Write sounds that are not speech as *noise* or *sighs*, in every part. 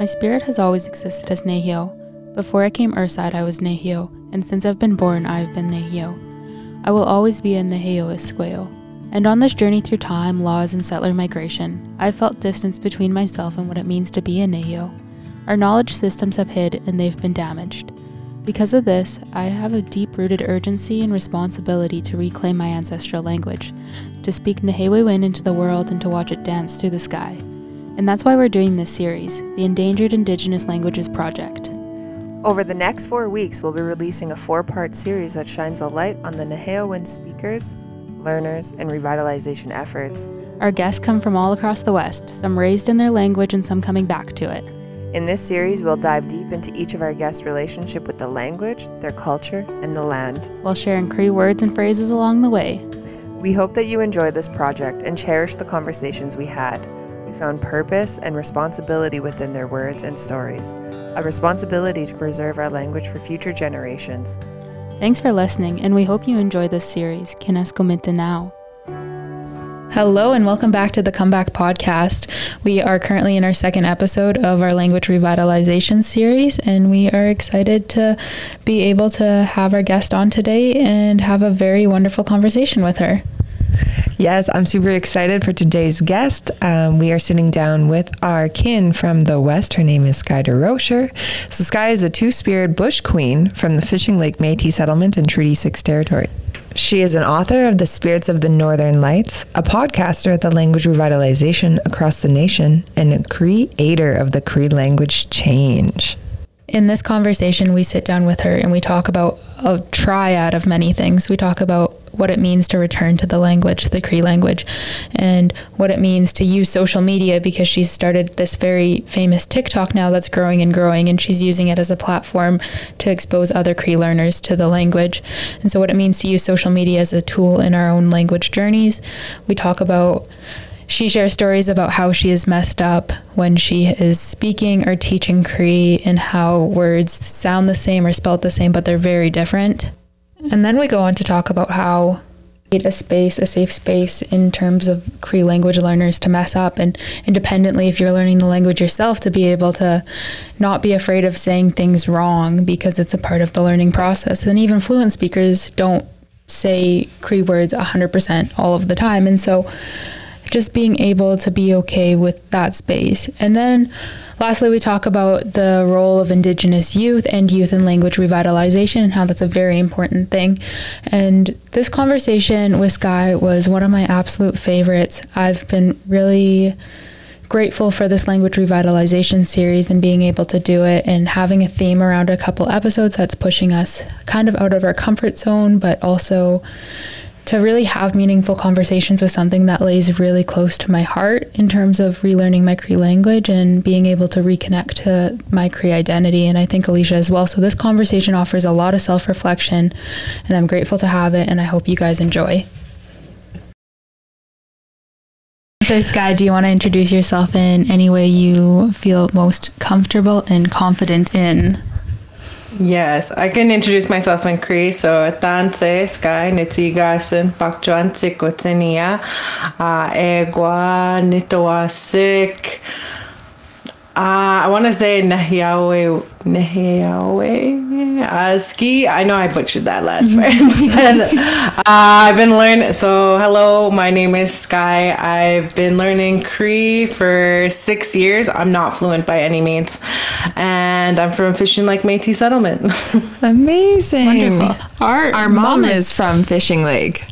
My spirit has always existed as Nehio. Before I came Earthside, I was Nehio, and since I've been born, I have been Nehio. I will always be a Nehio Esqueo. And on this journey through time, laws, and settler migration, I've felt distance between myself and what it means to be a Nehio. Our knowledge systems have hid and they've been damaged. Because of this, I have a deep rooted urgency and responsibility to reclaim my ancestral language, to speak nêhiyawêwin into the world and to watch it dance through the sky. And that's why we're doing this series, the Endangered Indigenous Languages Project. Over the next four weeks, we'll be releasing a four part series that shines a light on the Nehewin speakers, learners, and revitalization efforts. Our guests come from all across the West, some raised in their language and some coming back to it. In this series, we'll dive deep into each of our guests' relationship with the language, their culture, and the land. while sharing Cree words and phrases along the way. We hope that you enjoy this project and cherish the conversations we had. We found purpose and responsibility within their words and stories, a responsibility to preserve our language for future generations. Thanks for listening, and we hope you enjoy this series. kinanâskomitin. Hello, and welcome back to the Comeback Podcast. We are currently in our second episode of our language revitalization series, and we are excited to be able to have our guest on today and have a very wonderful conversation with her. Yes, I'm super excited for today's guest. Um, we are sitting down with our kin from the West. Her name is Skye Durocher. So, Skye is a two spirit bush queen from the Fishing Lake Metis settlement in Treaty 6 territory. She is an author of The Spirits of the Northern Lights, a podcaster at the Language Revitalization across the nation, and a creator of the Cree language challenge. In this conversation, we sit down with her and we talk about a triad of many things. We talk about what it means to return to the language, the Cree language, and what it means to use social media because she's started this very famous TikTok now that's growing and growing, and she's using it as a platform to expose other Cree learners to the language. And so, what it means to use social media as a tool in our own language journeys. We talk about she shares stories about how she is messed up when she is speaking or teaching Cree and how words sound the same or spelled the same, but they're very different. And then we go on to talk about how a space, a safe space in terms of Cree language learners to mess up and independently if you're learning the language yourself to be able to not be afraid of saying things wrong because it's a part of the learning process. And even fluent speakers don't say Cree words 100% all of the time. And so just being able to be okay with that space. And then lastly, we talk about the role of Indigenous youth and youth and language revitalization and how that's a very important thing. And this conversation with Skye was one of my absolute favorites. I've been really grateful for this language revitalization series and being able to do it and having a theme around a couple episodes that's pushing us kind of out of our comfort zone, but also to really have meaningful conversations with something that lays really close to my heart in terms of relearning my Cree language and being able to reconnect to my Cree identity. And I think Alicia as well. So this conversation offers a lot of self reflection, and I'm grateful to have it. And I hope you guys enjoy. So, Skye, do you want to introduce yourself in any way you feel most comfortable and confident in? Yes, I can introduce myself in Cree. So, Tanse, Skye, Nitsigasen, Pakchuan, Sikotenia, uh, Egua, Nitawasik. Uh, I want to say Nehiawe, Nehiawe, Aski. I know I butchered that last *laughs* part. but, uh, I've been learning. So, hello, my name is Skye. I've been learning Cree for six years. I'm not fluent by any means. And I'm from Fishing Lake Metis Settlement. *laughs* Amazing. Wonderful. Our, Our mom is from Fishing Lake.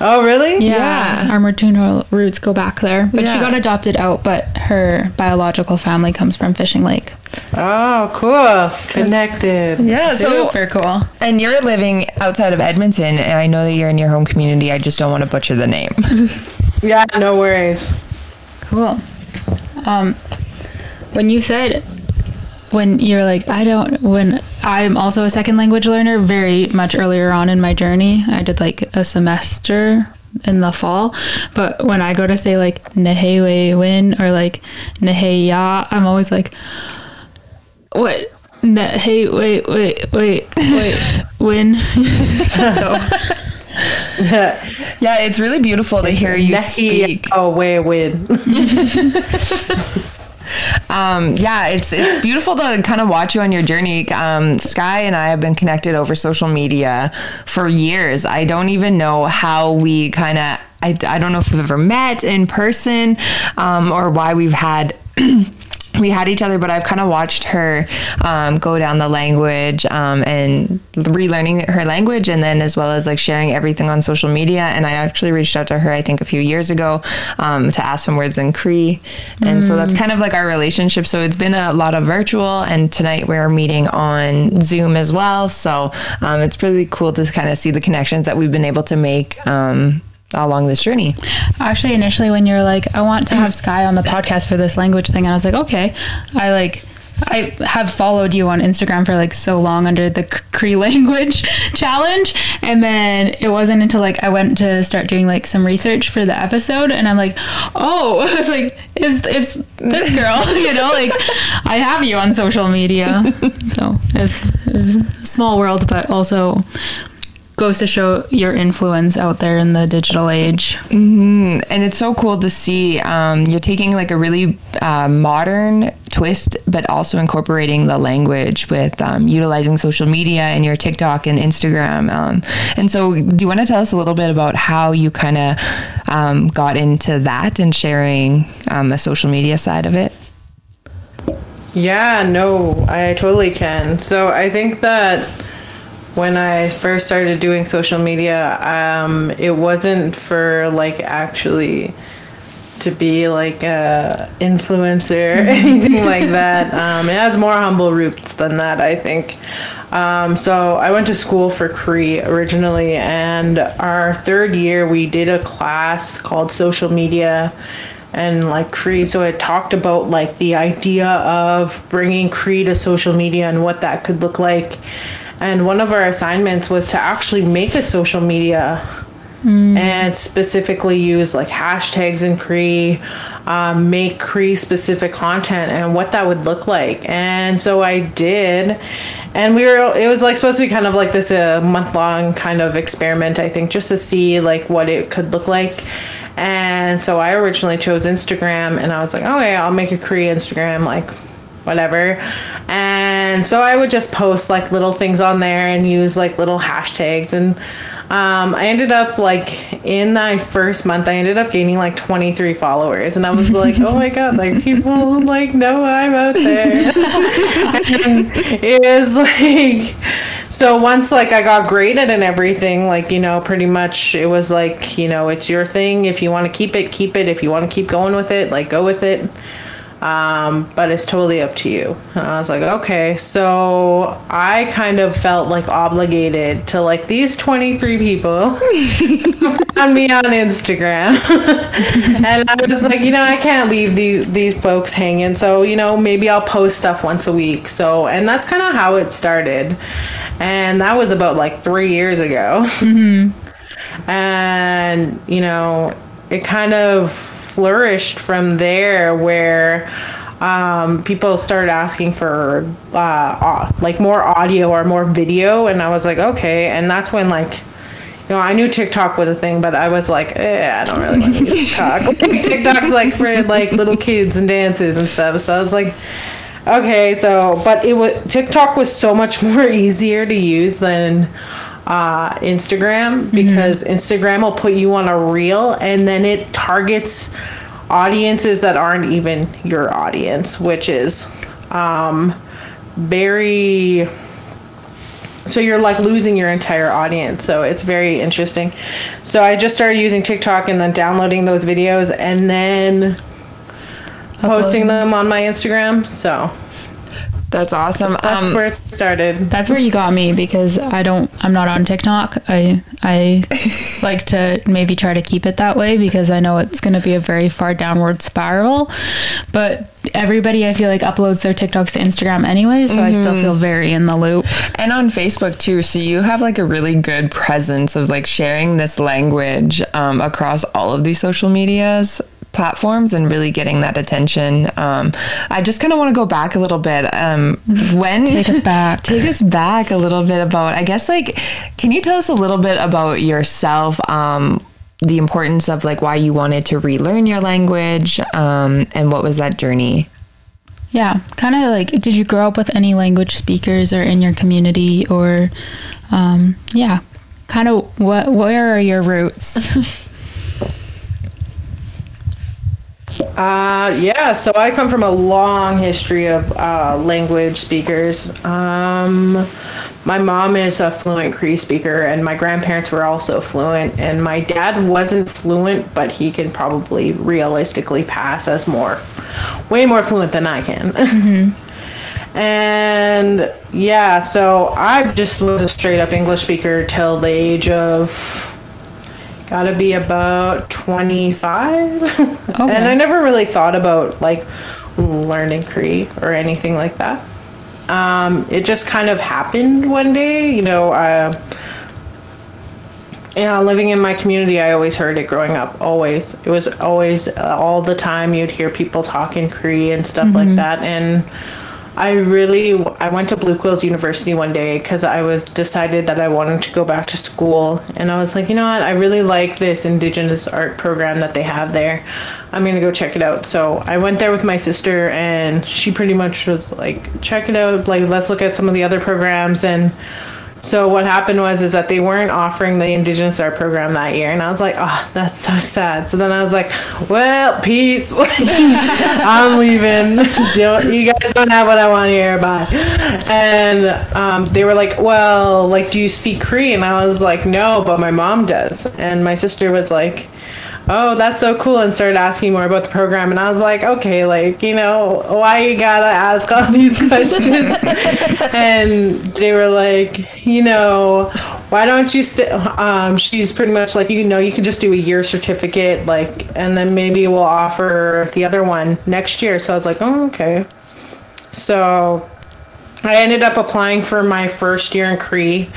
Oh, really? Yeah, Yeah. our maternal roots go back there, but she got adopted out. But her biological family comes from Fishing Lake. Oh, cool. Connected. Yeah, so Super cool. and you're living outside of Edmonton, and I know that you're in your home community. I just don't want to butcher the name. Yeah, no worries. Cool. Um, when you said when you're like I don't when I'm also a second language learner very much earlier on in my journey. I did like a semester in the fall, but when I go to say like Nehewe win or like Neheya, I'm always like what Ne- hey wait wait wait wait *laughs* win *laughs* so yeah, it's really beautiful to hear you speak. Oh, way win. *laughs* Um, yeah, it's it's beautiful to kind of watch you on your journey. Um, Skye and I have been connected over social media for years. I don't even know how we kind of. I, I don't know if we've ever met in person um, or why we've had *clears throat* we had each other, but I've kind of watched her um, go down the language um, and relearning her language, and then as well as like sharing everything on social media. And I actually reached out to her, I think, a few years ago um, to ask some words in Cree, and mm. so that's kind of like our relationship. So it's been a lot of virtual, and tonight we're meeting on Zoom as well. So um, it's really cool to kind of see the connections that we've been able to make um, along this journey. Actually, initially when you're like, I want to have mm. Skye on the podcast for this language thing, and I was like, okay, I like. I have followed you on Instagram for like so long under the Cree language *laughs* challenge. And then it wasn't until like I went to start doing like some research for the episode and I'm like, oh, *laughs* it's like, it's, it's this girl, *laughs* you know, like I have you on social media. So it's, it's a small world, but also goes to show your influence out there in the digital age. Mm-hmm. And it's so cool to see um, you're taking like a really uh, modern twist, but also incorporating the language with um, utilizing social media and your TikTok and Instagram. Um, and so, do you want to tell us a little bit about how you kind of um, got into that and sharing um, the social media side of it? Yeah, no, I totally can. So, I think that when I first started doing social media, um, it wasn't for like actually to be like a influencer or *laughs* anything like that. Um, it has more humble roots than that, I think. Um, so I went to school for Cree originally, and our third year we did a class called social media and like Cree. So it talked about like the idea of bringing Cree to social media and what that could look like and one of our assignments was to actually make a social media mm. and specifically use like hashtags in Cree, um, make Cree specific content and what that would look like. And so I did. And we were, it was like supposed to be kind of like this a uh, month long kind of experiment, I think, just to see like what it could look like. And so I originally chose Instagram and I was like, okay, I'll make a Cree Instagram, like whatever. And so I would just post like little things on there and use like little hashtags. And um, I ended up like in my first month, I ended up gaining like 23 followers. And I was like, oh my God, like people like know I'm out there. *laughs* and it was like, so once like I got graded and everything, like, you know, pretty much it was like, you know, it's your thing. If you want to keep it, keep it. If you want to keep going with it, like go with it um, but it's totally up to you. And I was like, okay. So I kind of felt like obligated to like these 23 people *laughs* on me on Instagram. *laughs* and I was like, you know, I can't leave these, these folks hanging. So, you know, maybe I'll post stuff once a week. So, and that's kind of how it started. And that was about like three years ago. Mm-hmm. And, you know, it kind of flourished from there where um, people started asking for uh, like more audio or more video and i was like okay. And that's when like you know i knew tiktok was a thing but i was like eh, i don't really want to use tiktok *laughs* tiktok's like for like little kids and dances and stuff. So i was like okay so but it was tiktok was so much *laughs* more easier to use than uh, Instagram because mm-hmm. Instagram will put you on a reel and then it targets audiences that aren't even your audience, which is um, very. So you're like losing your entire audience. So it's very interesting. So I just started using TikTok and then downloading those videos and then posting them on my Instagram. So that's awesome. That's um, where it started. That's where you got me because I don't. I'm not on TikTok. I I *laughs* like to maybe try to keep it that way because I know it's going to be a very far downward spiral. But everybody, I feel like uploads their TikToks to Instagram anyway, so mm-hmm. I still mm-hmm. feel very in the loop. And on Facebook too. So you have like a really good presence of like sharing this language um, across all of these social medias platforms and really getting that attention. Um, I just kind of want to go back a little bit. Um, when take us back, *laughs* take us back a little bit about. I guess like, can you tell us a little bit about yourself? Um, the importance of like why you wanted to relearn your language, um, and what was that journey? Yeah, kind of like, did you grow up with any language speakers or in your community, or, um, yeah, kind of what? Where are your roots? *laughs* Uh, yeah, so I come from a long history of uh, language speakers. Um, my mom is a fluent Cree speaker, and my grandparents were also fluent. And my dad wasn't fluent, but he can probably realistically pass as more, way more fluent than I can. *laughs* and yeah, so I just was a straight up English speaker till the age of gotta be about 25 *laughs* and i never really thought about like learning cree or anything like that. Um, it just kind of happened one day you know uh, yeah living in my community i always heard it growing up always. It was always uh, all the time you'd hear people talking cree and stuff like that and I really I went to Blue Quills University one day because I was decided that I wanted to go back to school. And I was like you know what? I really like this Indigenous art program that they have there. I'm gonna go check it out. So I went there with my sister and she pretty much was like check it out. Like let's look at some of the other programs. And so what happened was is that they weren't offering the Indigenous Art program that year, and I was like, oh, that's so sad. So then I was like, well, peace, *laughs* I'm leaving. *laughs* Don't, you guys don't have what I want here. Bye. And um, they were like, well, like, do you speak Cree? And I was like, no, but my mom does. And my sister was like oh, that's so cool, and started asking more about the program. And I was like, okay, like, you know, why you gotta ask all *laughs* these questions? *laughs* and they were like, you know, why don't you st-? um she's pretty much like you know you can just do a year certificate like and then maybe we'll offer the other one next year so i was like oh okay so i ended up applying for my first year in cree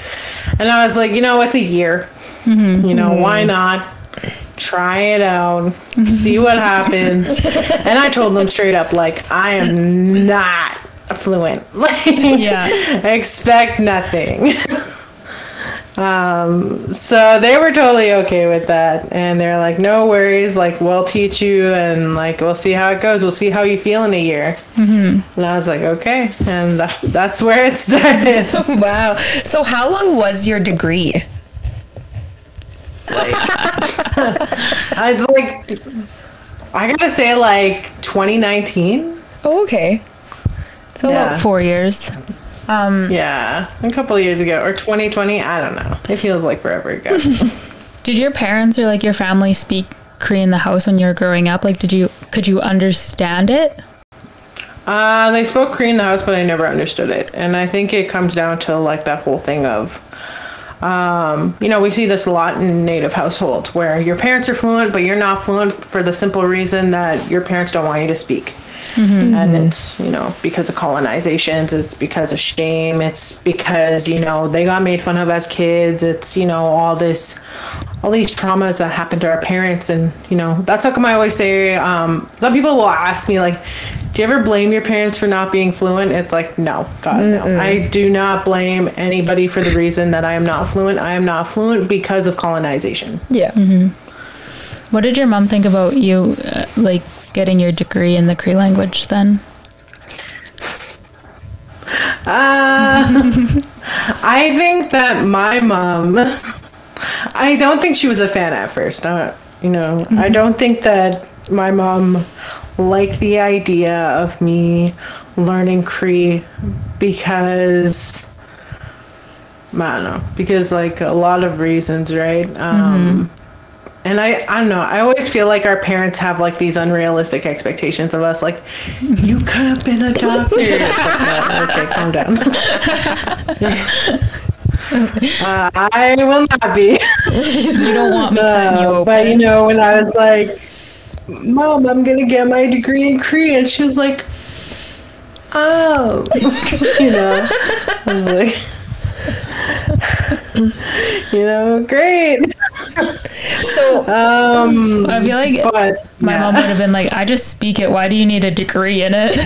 and i was like you know it's a year you know why not try it out see what *laughs* happens. And i told them straight up like i am not fluent. *laughs* Like Yeah. expect nothing. *laughs* Um so they were totally okay with that. And they're like no worries. Like we'll teach you and like we'll see how it goes. We'll see how you feel in a year. And i was like okay. And that, that's where it started. Wow. So how long was your degree? *laughs* i was like i gotta say like 2019 Oh, okay. So Yeah. about four years. Um, yeah a couple of years ago or 2020 i don't know it feels like forever ago *laughs* did your parents or like your family speak Cree in the house when you were growing up? Like, did you could you understand it? Uh, they spoke Cree in the house, but I never understood it. And I think it comes down to like that whole thing of, um, you know, we see this a lot in native households where your parents are fluent, but you're not fluent for the simple reason that your parents don't want you to speak. And it's, you know, because of colonizations, it's because of shame, it's because, you know, they got made fun of as kids, it's, you know, all this, all these traumas that happened to our parents. And, you know, that's how come I always say, um, some people will ask me, like, do you ever blame your parents for not being fluent? It's like, no, God, no. I do not blame anybody for the reason that I am not fluent. I am not fluent because of colonization. Yeah. What did your mom think about you, uh, like getting your degree in the Cree language? Then Uh, *laughs* I think that my mom, *laughs* I don't think she was a fan at first. Uh, you know, I don't think that my mom liked the idea of me learning Cree because I don't know because like a lot of reasons, right? Um, And I, I don't know. I always feel like our parents have like these unrealistic expectations of us. Like, you could have been a doctor. *laughs* Like, "Uh, okay, calm down. *laughs* uh, *laughs* I will not be. *laughs* you don't want me cutting you open. but you know, when I was like, "Mom, I'm gonna get my degree in Cree," she was like, "Oh," *laughs* you know. I was like, you know, great. So Um, I feel like but my yeah. mom would have been like, "I just speak it. Why do you need a degree in it?"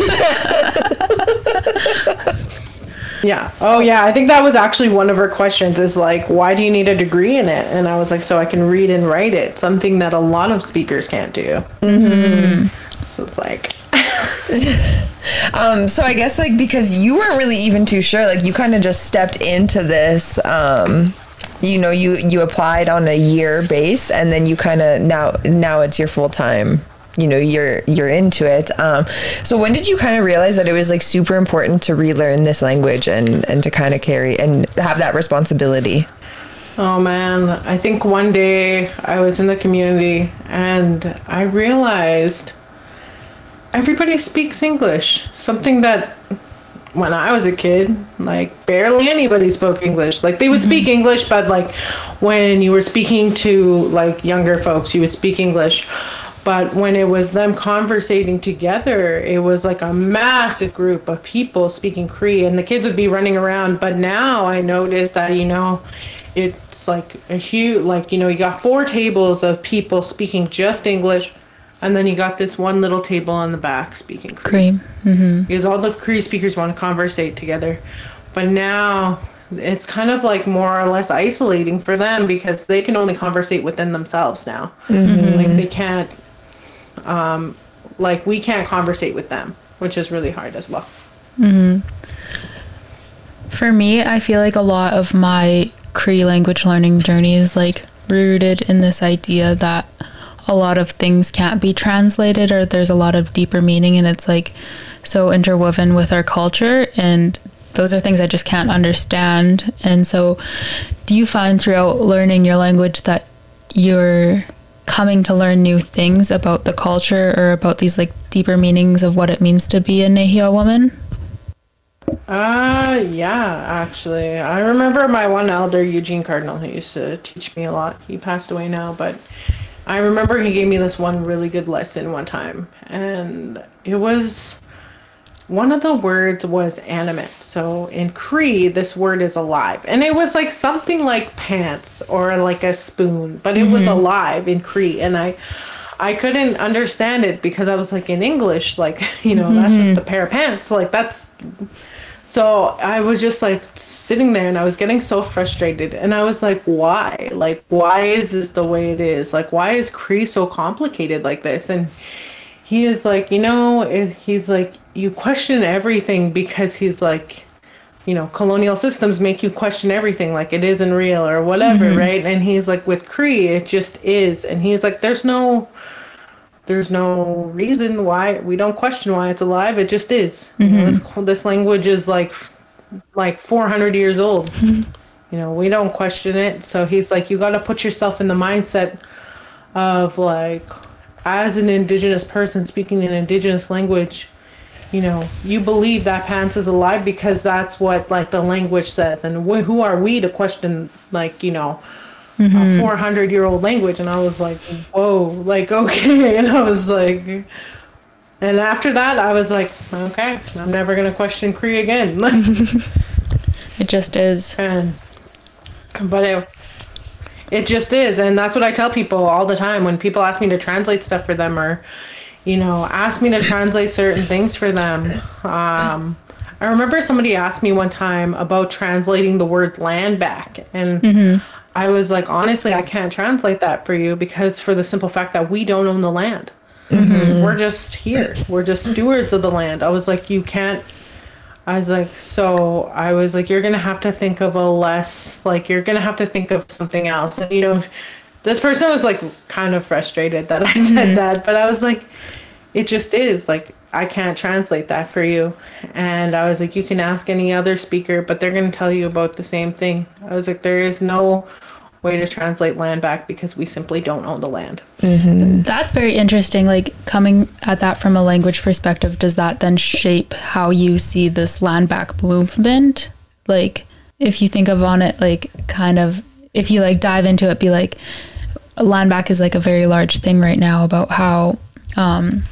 Yeah. Oh, yeah. I think that was actually one of her questions is like, why do you need a degree in it? And I was like, so I can read and write it, something that a lot of speakers can't do. Mm-hmm. So it's like, *laughs* *laughs* um, so I guess like because you weren't really even too sure, like you kind of just stepped into this. Um, you know, you you applied on a year base, and then you kind of now now it's your full time. You know, you're you're into it. Um, so when did you kind of realize that it was like super important to relearn this language and and to kind of carry and have that responsibility? Oh man, I think one day I was in the community and I realized everybody speaks English. Something that when I was a kid, like barely anybody spoke English. Like they would speak English, but like when you were speaking to like younger folks, you would speak English. But when it was them conversating together, it was like a massive group of people speaking Cree, and the kids would be running around. But now I notice that, you know, it's like a huge, like, you know, you got four tables of people speaking just English, and then you got this one little table on the back speaking Cree. Cree. Mm-hmm. Because all the Cree speakers want to conversate together. But now it's kind of like more or less isolating for them because they can only conversate within themselves now. Mm-hmm. Like they can't, um, like we can't conversate with them, which is really hard as well. For me, I feel like a lot of my Cree language learning journey is like rooted in this idea that a lot of things can't be translated or there's a lot of deeper meaning and it's like so interwoven with our culture and those are things I just can't understand. And so do you find throughout learning your language that you're coming to learn new things about the culture or about these like deeper meanings of what it means to be a Nehia woman? Uh, yeah, actually. I remember my one elder, Eugene Cardinal, who used to teach me a lot. He passed away now, but I remember he gave me this one really good lesson one time. And it was one of the words was animate. So in Cree, this word is alive. And it was like something like pants or like a spoon, but it was mm-hmm. alive in Cree. And I I couldn't understand it because I was like in English, like, *laughs* you know, that's just mm-hmm. a pair of pants. Like that's so I was just like sitting there and I was getting so frustrated. And I was like, why? Like, why is this the way it is? Like, why is Cree so complicated like this? And he is like, you know, he's like, you question everything because he's like, you know, colonial systems make you question everything, like it isn't real or whatever, mm-hmm. right? And he's like, with Cree, it just is. And he's like, there's no, there's no reason why we don't question why it's alive. It just is. You know, it's, mm-hmm. this language is like, like 400 years old. Mm-hmm. You know, we don't question it. So he's like, you got to put yourself in the mindset of like, as an indigenous person speaking an indigenous language, you know, you believe that pants is alive because that's what like the language says. And wh- who are we to question like, you know, a mm-hmm. 400 year old language? And I was like, whoa, like, *laughs* okay. And I was like, and after that, I was like, okay, I'm never going to question Cree again. *laughs* *laughs* It just is. and, but it, it just is. And that's what I tell people all the time when people ask me to translate stuff for them or, you know, ask me to translate certain things for them. Um, I remember somebody asked me one time about translating the word land back. And I was like, honestly, I can't translate that for you because for the simple fact that we don't own the land. We're just here. We're just stewards of the land. I was like, you can't. I was like, so I was like, you're gonna have to think of a less like you're gonna have to think of something else. And you know, this person was like kind of frustrated that I said mm-hmm. that, but I was like, it just is like I can't translate that for you. And I was like, you can ask any other speaker, but they're gonna tell you about the same thing. I was like, there is no way to translate land back because we simply don't own the land. That's very interesting. Like coming at that from a language perspective, does that then shape how you see this land back movement? Like if you think of on it like kind of if you like dive into it, be like land back is like a very large thing right now about how um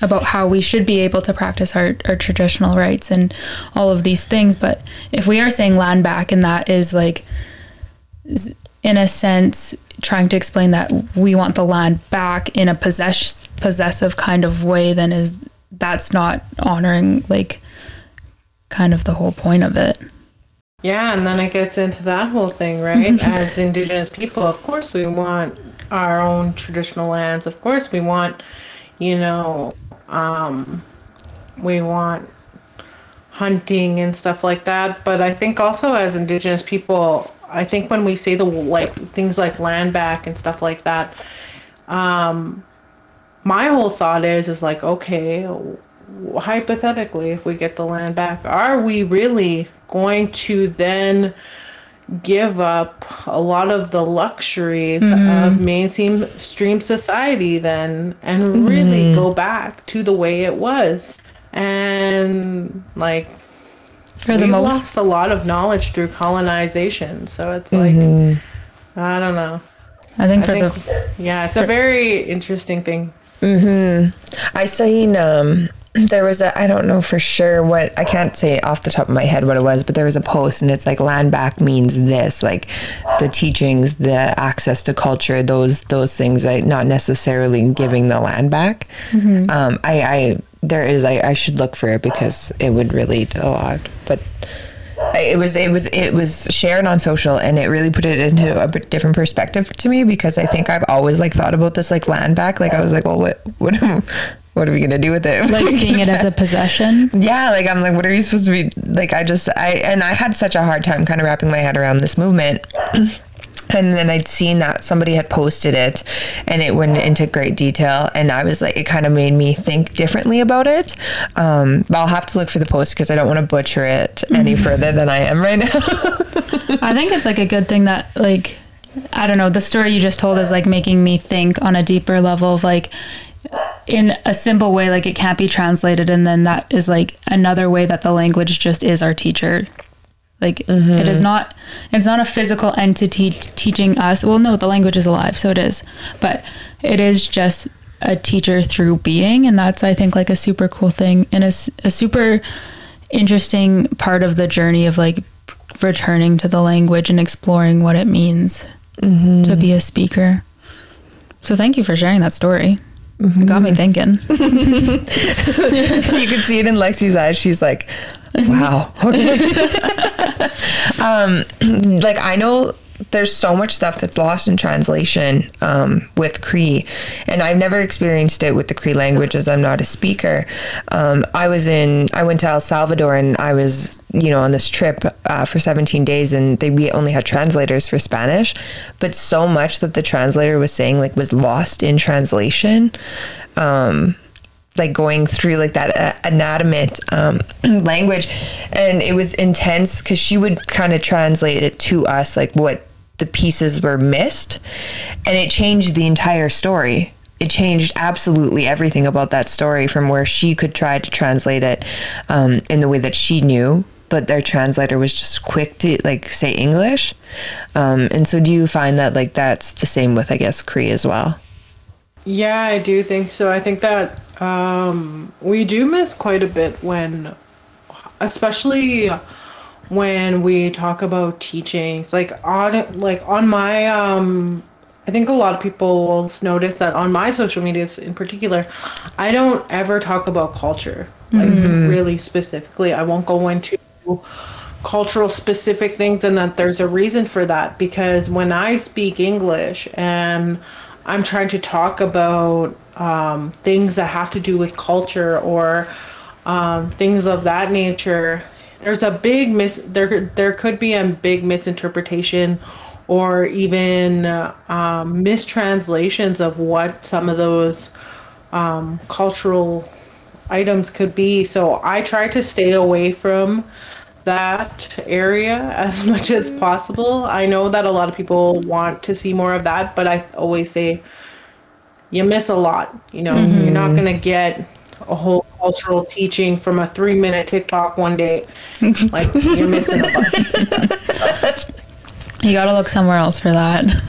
about how we should be able to practice our, our traditional rights and all of these things. But if we are saying land back and that is like is in a sense trying to explain that we want the land back in a possess possessive kind of way then is that's not honoring like kind of the whole point of it Yeah, and then it gets into that whole thing, right? *laughs* As indigenous people, of course, we want our own traditional lands. Of course, we want, you know, Um, we want hunting and stuff like that. But I think also as Indigenous people, I think when we say the like things like land back and stuff like that, um, my whole thought is is like okay, hypothetically, if we get the land back, are we really going to then give up a lot of the luxuries mm-hmm. of mainstream stream society then and mm-hmm. really go back to the way it was and like for the most lost a lot of knowledge through colonization so it's like mm-hmm. i don't know i think for think, the yeah it's for, a very interesting thing mm-hmm. i seen um there was a I don't know for sure what I can't say off the top of my head what it was, but there was a post and it's like land back means this, like the teachings, the access to culture, those those things. I not necessarily giving the land back. Mm-hmm. Um, I, I there is I, I should look for it because it would relate a lot, but. it was it was it was shared on social and it really put it into a different perspective to me because I think I've always like thought about this like land back like I was like well what what what are we gonna do with it? *laughs* Like seeing it as a possession. Yeah, like I'm like, what are you supposed to be like? I just I and I had such a hard time kind of wrapping my head around this movement. *clears throat* And then I'd seen that somebody had posted it and it went into great detail. And I was like, it kind of made me think differently about it. Um, but I'll have to look for the post because I don't want to butcher it any mm-hmm. further than I am right now. *laughs* I think it's like a good thing that, like, I don't know, the story you just told is like making me think on a deeper level of like, in a simple way like it can't be translated and then that is like another way that the language just is our teacher. Like mm-hmm. it is not it's not a physical entity t- teaching us. Well no the language is alive so it is. But it is just a teacher through being and that's i think like a super cool thing and a, a super interesting part of the journey of like returning to the language and exploring what it means mm-hmm. to be a speaker. So thank you for sharing that story Mm-hmm. It got me thinking. *laughs* you can see it in Lexi's eyes. She's like, wow. Okay. *laughs* um, *clears throat* like, I know there's so much stuff that's lost in translation um, with Cree, and I've never experienced it with the Cree language as I'm not a speaker. Um, I was in, I went to El Salvador, and I was, you know, on this trip uh, for 17 days, and they we only had translators for Spanish, but so much that the translator was saying like was lost in translation. Um, like going through like that uh, um, *clears throat* language and it was intense because she would kind of translate it to us like what the pieces were missed and it changed the entire story. It changed absolutely everything about that story from where she could try to translate it um, in the way that she knew but their translator was just quick to like say english. Um, and so do you find that like that's the same with i guess cree as well? Yeah i do think so. I think that um, we do miss quite a bit when especially when we talk about teachings like on like on my um I think a lot of people will notice that on my social medias in particular, I don't ever talk about culture, like mm-hmm. really specifically. I won't go into cultural specific things, and that there's a reason for that because when I speak English and I'm trying to talk about um, things that have to do with culture or um, things of that nature, there's a big mis there there could be a big misinterpretation or even uh, um, mistranslations of what some of those um, cultural items could be. So I try to stay away from that area *laughs* as much as possible. I know that a lot of people want to see more of that, but I always say you miss a lot. You know, mm-hmm. you're not going to get a whole cultural teaching from a three minute TikTok one day. *laughs* like you're missing a bunch. *laughs* you got to look somewhere else for that.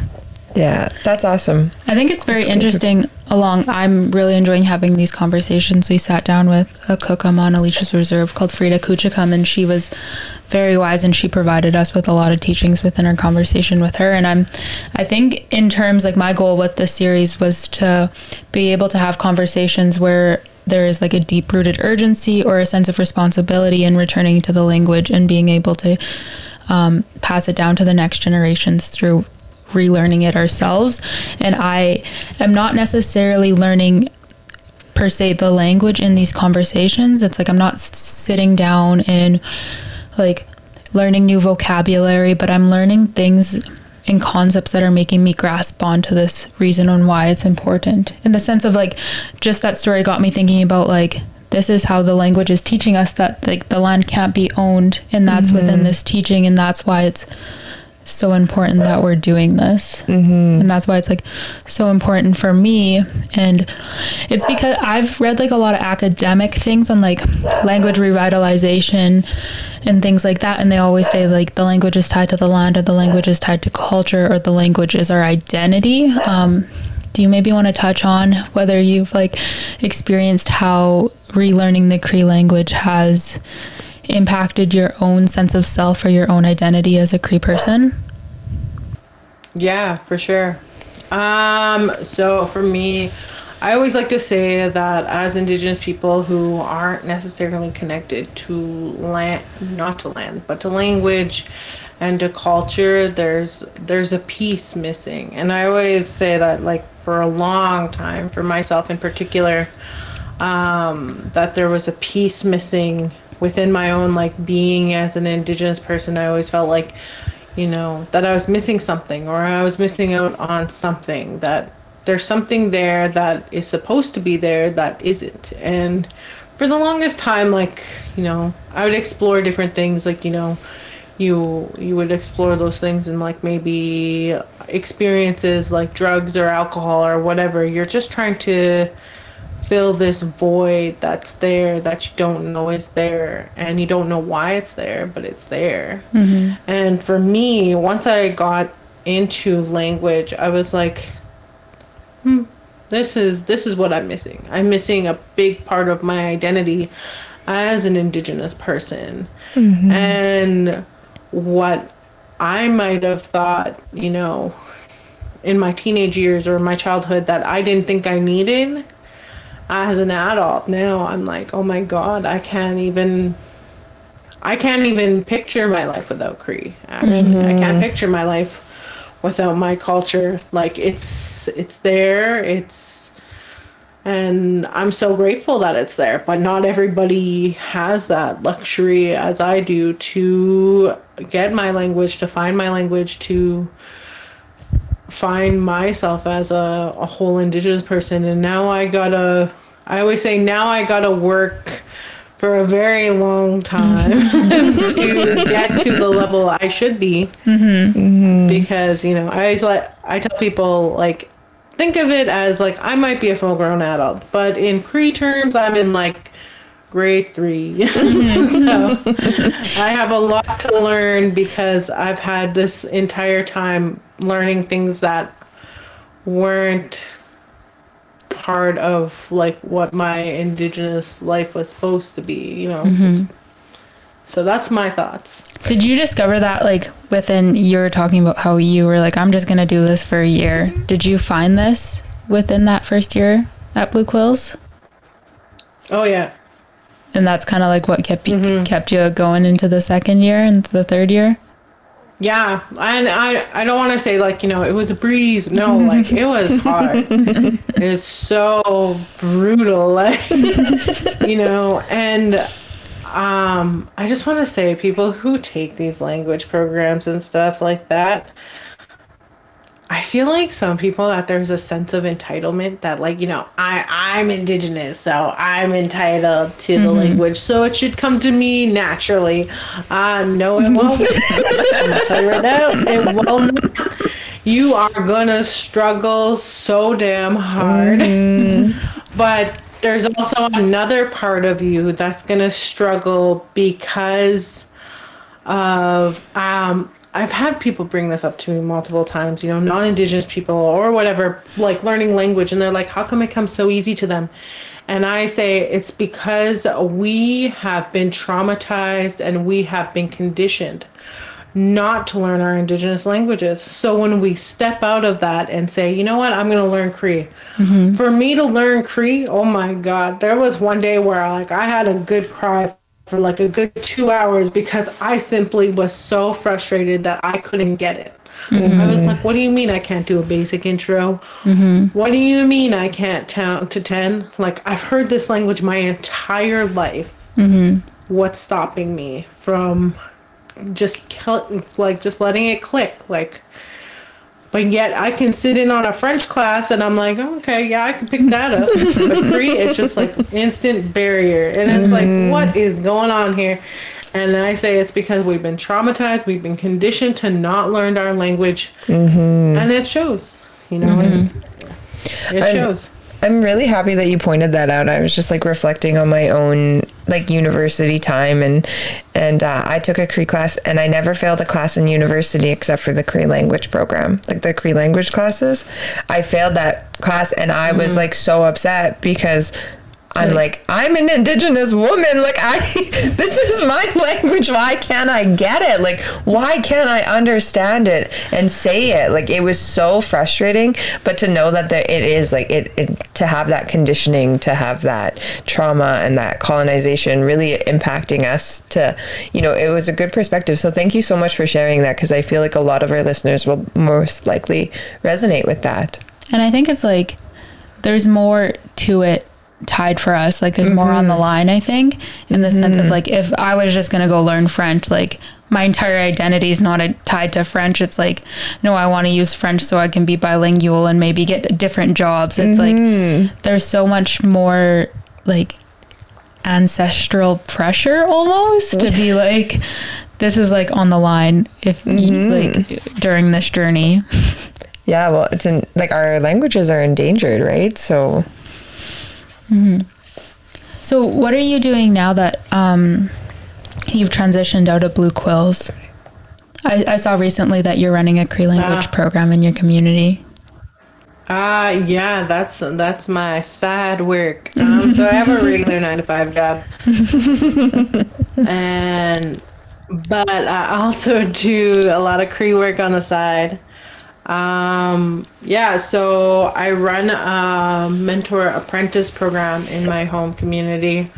Yeah, that's awesome. I think it's very that's interesting. Along, I'm really enjoying having these conversations. We sat down with a kokum on Alicia's Reserve called Frida Kuchikam, and she was very wise, and she provided us with a lot of teachings within our conversation with her. And I'm, I think, in terms like my goal with this series was to be able to have conversations where there is like a deep rooted urgency or a sense of responsibility in returning to the language and being able to um, pass it down to the next generations through relearning it ourselves. And I am not necessarily learning per se the language in these conversations. It's like I'm not sitting down and like learning new vocabulary, but I'm learning things and concepts that are making me grasp onto this reason on why it's important. In the sense of like just that story got me thinking about like this is how the language is teaching us that like the land can't be owned and that's within mm-hmm. this teaching and that's why it's so important that we're doing this. And that's why it's like so important for me. And it's because i've read like a lot of academic things on like language revitalization and things like that. And they always say like the language is tied to the land or the language is tied to culture or the language is our identity. Um, do you maybe want to touch on whether you've like experienced how relearning the cree language has impacted your own sense of self or your own identity as a cree person Yeah, for sure. Um, so for me, I always like to say that as Indigenous people who aren't necessarily connected to land, not to land, but to language and to culture, there's there's a piece missing. And I always say that, like for a long time, for myself in particular, um, that there was a piece missing within my own like being as an Indigenous person. I always felt like you know, that I was missing something or I was missing out on something, that there's something there that is supposed to be there that isn't. And for the longest time, like, you know, I would explore different things, like, you know, you you would explore those things and like maybe experiences like drugs or alcohol or whatever. You're just trying to fill this void that's there that you don't know is there and you don't know why it's there but it's there. And for me once i got into language i was like hmm this is this is what i'm missing. I'm missing a big part of my identity as an indigenous person. And what i might have thought you know in my teenage years or my childhood that i didn't think i needed as an adult now i'm like oh my god i can't even i can't even picture my life without cree actually. I mm-hmm. can't picture my life without my culture. Like it's it's there it's and i'm so grateful that it's there but not everybody has that luxury as i do to get my language to find my language to find myself as a, a whole indigenous person. And now i gotta i always say now i gotta work for a very long time *laughs* to get to the level i should be. Mm-hmm. Because you know i always like i tell people like think of it as like i might be a full grown adult but in cree terms i'm in like grade three. *laughs* So i have a lot to learn because i've had this entire time learning things that weren't part of like what my indigenous life was supposed to be you know mm-hmm. It's- so that's my thoughts Did you discover that like within you were talking about how you were like I'm just to do this for a year. Did you find this within that first year at Blue Quills? oh yeah And that's kind of like what kept you mm-hmm. kept you going into the second year and the third year? Yeah, and I I don't want to say like you know it was a breeze. No, like it was *laughs* hard. it's so brutal, *laughs* like you know. And um, I just want to say, people who take these language programs and stuff like that, I feel like some people that there's a sense of entitlement that like you know I I'm indigenous so I'm entitled to the language so it should come to me naturally. Uh no it *laughs* won't. *laughs* I'm tell you right now, it will not. You are gonna struggle so damn hard. *laughs* but there's also another part of you that's gonna struggle because of um I've had people bring this up to me multiple times, you know, non-indigenous people or whatever, like learning language and they're like, how come it comes so easy to them? And I say it's because we have been traumatized and we have been conditioned not to learn our indigenous languages. So when we step out of that and say, you know what, I'm going to learn Cree. Mm-hmm. For me to learn Cree, oh my God, there was one day where like I had a good cry for like a good two hours because I simply was so frustrated that I couldn't get it. I was mm-hmm. like, what do you mean I can't do a basic intro? Mm-hmm. What do you mean I can't count to 10? Like, I've heard this language my entire life. Mm-hmm. What's stopping me from just kill, like just letting it click? Like, but yet I can sit in on a French class and I'm like, oh, okay, yeah, I can pick that up. but Cree, it's just like instant barrier. And it's like, mm-hmm. what is going on here? And I say it's because we've been traumatized, we've been conditioned to not learn our language, mm-hmm. and it shows. You know, mm-hmm. it, it I'm- shows. I'm really happy that you pointed that out. I was just like reflecting on my own like university time and and uh, I took a Cree class and I never failed a class in university except for the Cree language program, like the Cree language classes. I failed that class and I was like so upset because I'm like I'm an indigenous woman like I *laughs* this is my *laughs* language why can't I get it? Like why can't I understand it and say it? Like it was so frustrating but to know that there, it is like it, it to have that conditioning to have that trauma and that colonization really impacting us to you know it was a good perspective. So thank you so much for sharing that because I feel like a lot of our listeners will most likely resonate with that. And I think it's like there's more to it tied for us. Like there's more on the mm-hmm. line, I think, in the sense of mm-hmm. like if I was just going to go learn French, like my entire identity is not a, tied to French. It's like, no, I want to use French so I can be bilingual and maybe get different jobs. It's like mm-hmm. there's so much more like ancestral pressure almost to be *laughs* like this is like on the line if you, like during this journey. yeah well it's in like our languages are endangered right so So, what are you doing now that um, you've transitioned out of Blue Quills? I, I saw recently that you're running a Cree language Ah. program in your community. Uh yeah, that's that's my side work. Um, so I have a regular *laughs* nine to five job, *laughs* and but I also do a lot of Cree work on the side. Um, yeah, so I run a mentor apprentice program in my home community.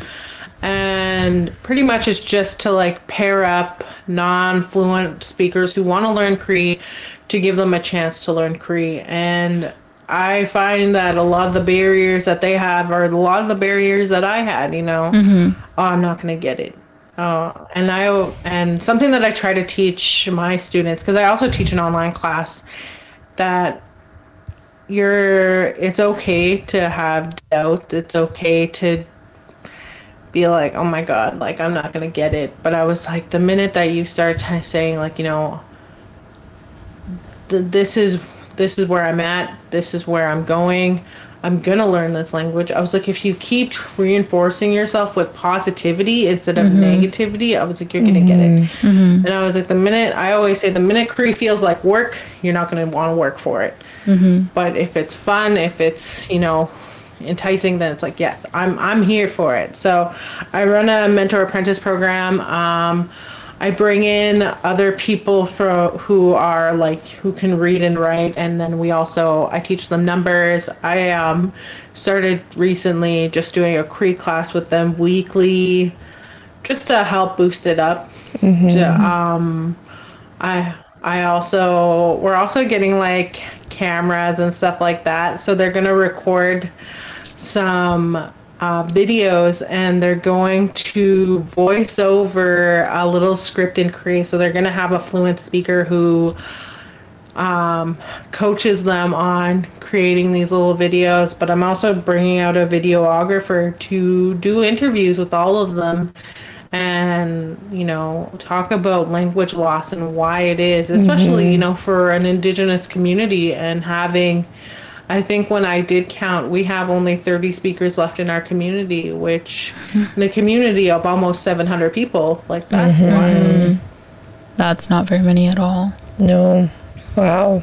And pretty much it's just to like pair up non fluent speakers who want to learn Cree to give them a chance to learn Cree. And I find that a lot of the barriers that they have are a lot of the barriers that I had, you know. Oh, I'm not going to get it. Uh, and I and something that I try to teach my students because I also teach an online class that you're it's okay to have doubt it's okay to be like oh my god like i'm not gonna get it. But i was like the minute that you start t- saying like you know th- this is this is where i'm at. This is where i'm going i'm gonna learn this language. I was like if you keep reinforcing yourself with positivity instead of mm-hmm. negativity i was like you're gonna get it. Mm-hmm. Mm-hmm. And i was like the minute i always say the minute Cree feels like work you're not gonna want to work for it. But if it's fun if it's you know enticing then it's like yes i'm i'm here for it. So i run a mentor apprentice program. Um, i bring in other people for who are like who can read and write and then we also i teach them numbers. I um, started recently just doing a cree class with them weekly just to help boost it up. To, um, I I also we're also getting like cameras and stuff like that. So they're gonna record some uh, videos and they're going to voice over a little script in Cree. So they're gonna have a fluent speaker who um, coaches them on creating these little videos. But I'm also bringing out a videographer to do interviews with all of them and you know talk about language loss and why it is especially you know for an indigenous community and having i think when i did count we have only 30 speakers left in our community which in a community of almost 700 people like that's wild That's not very many at all. No. Wow.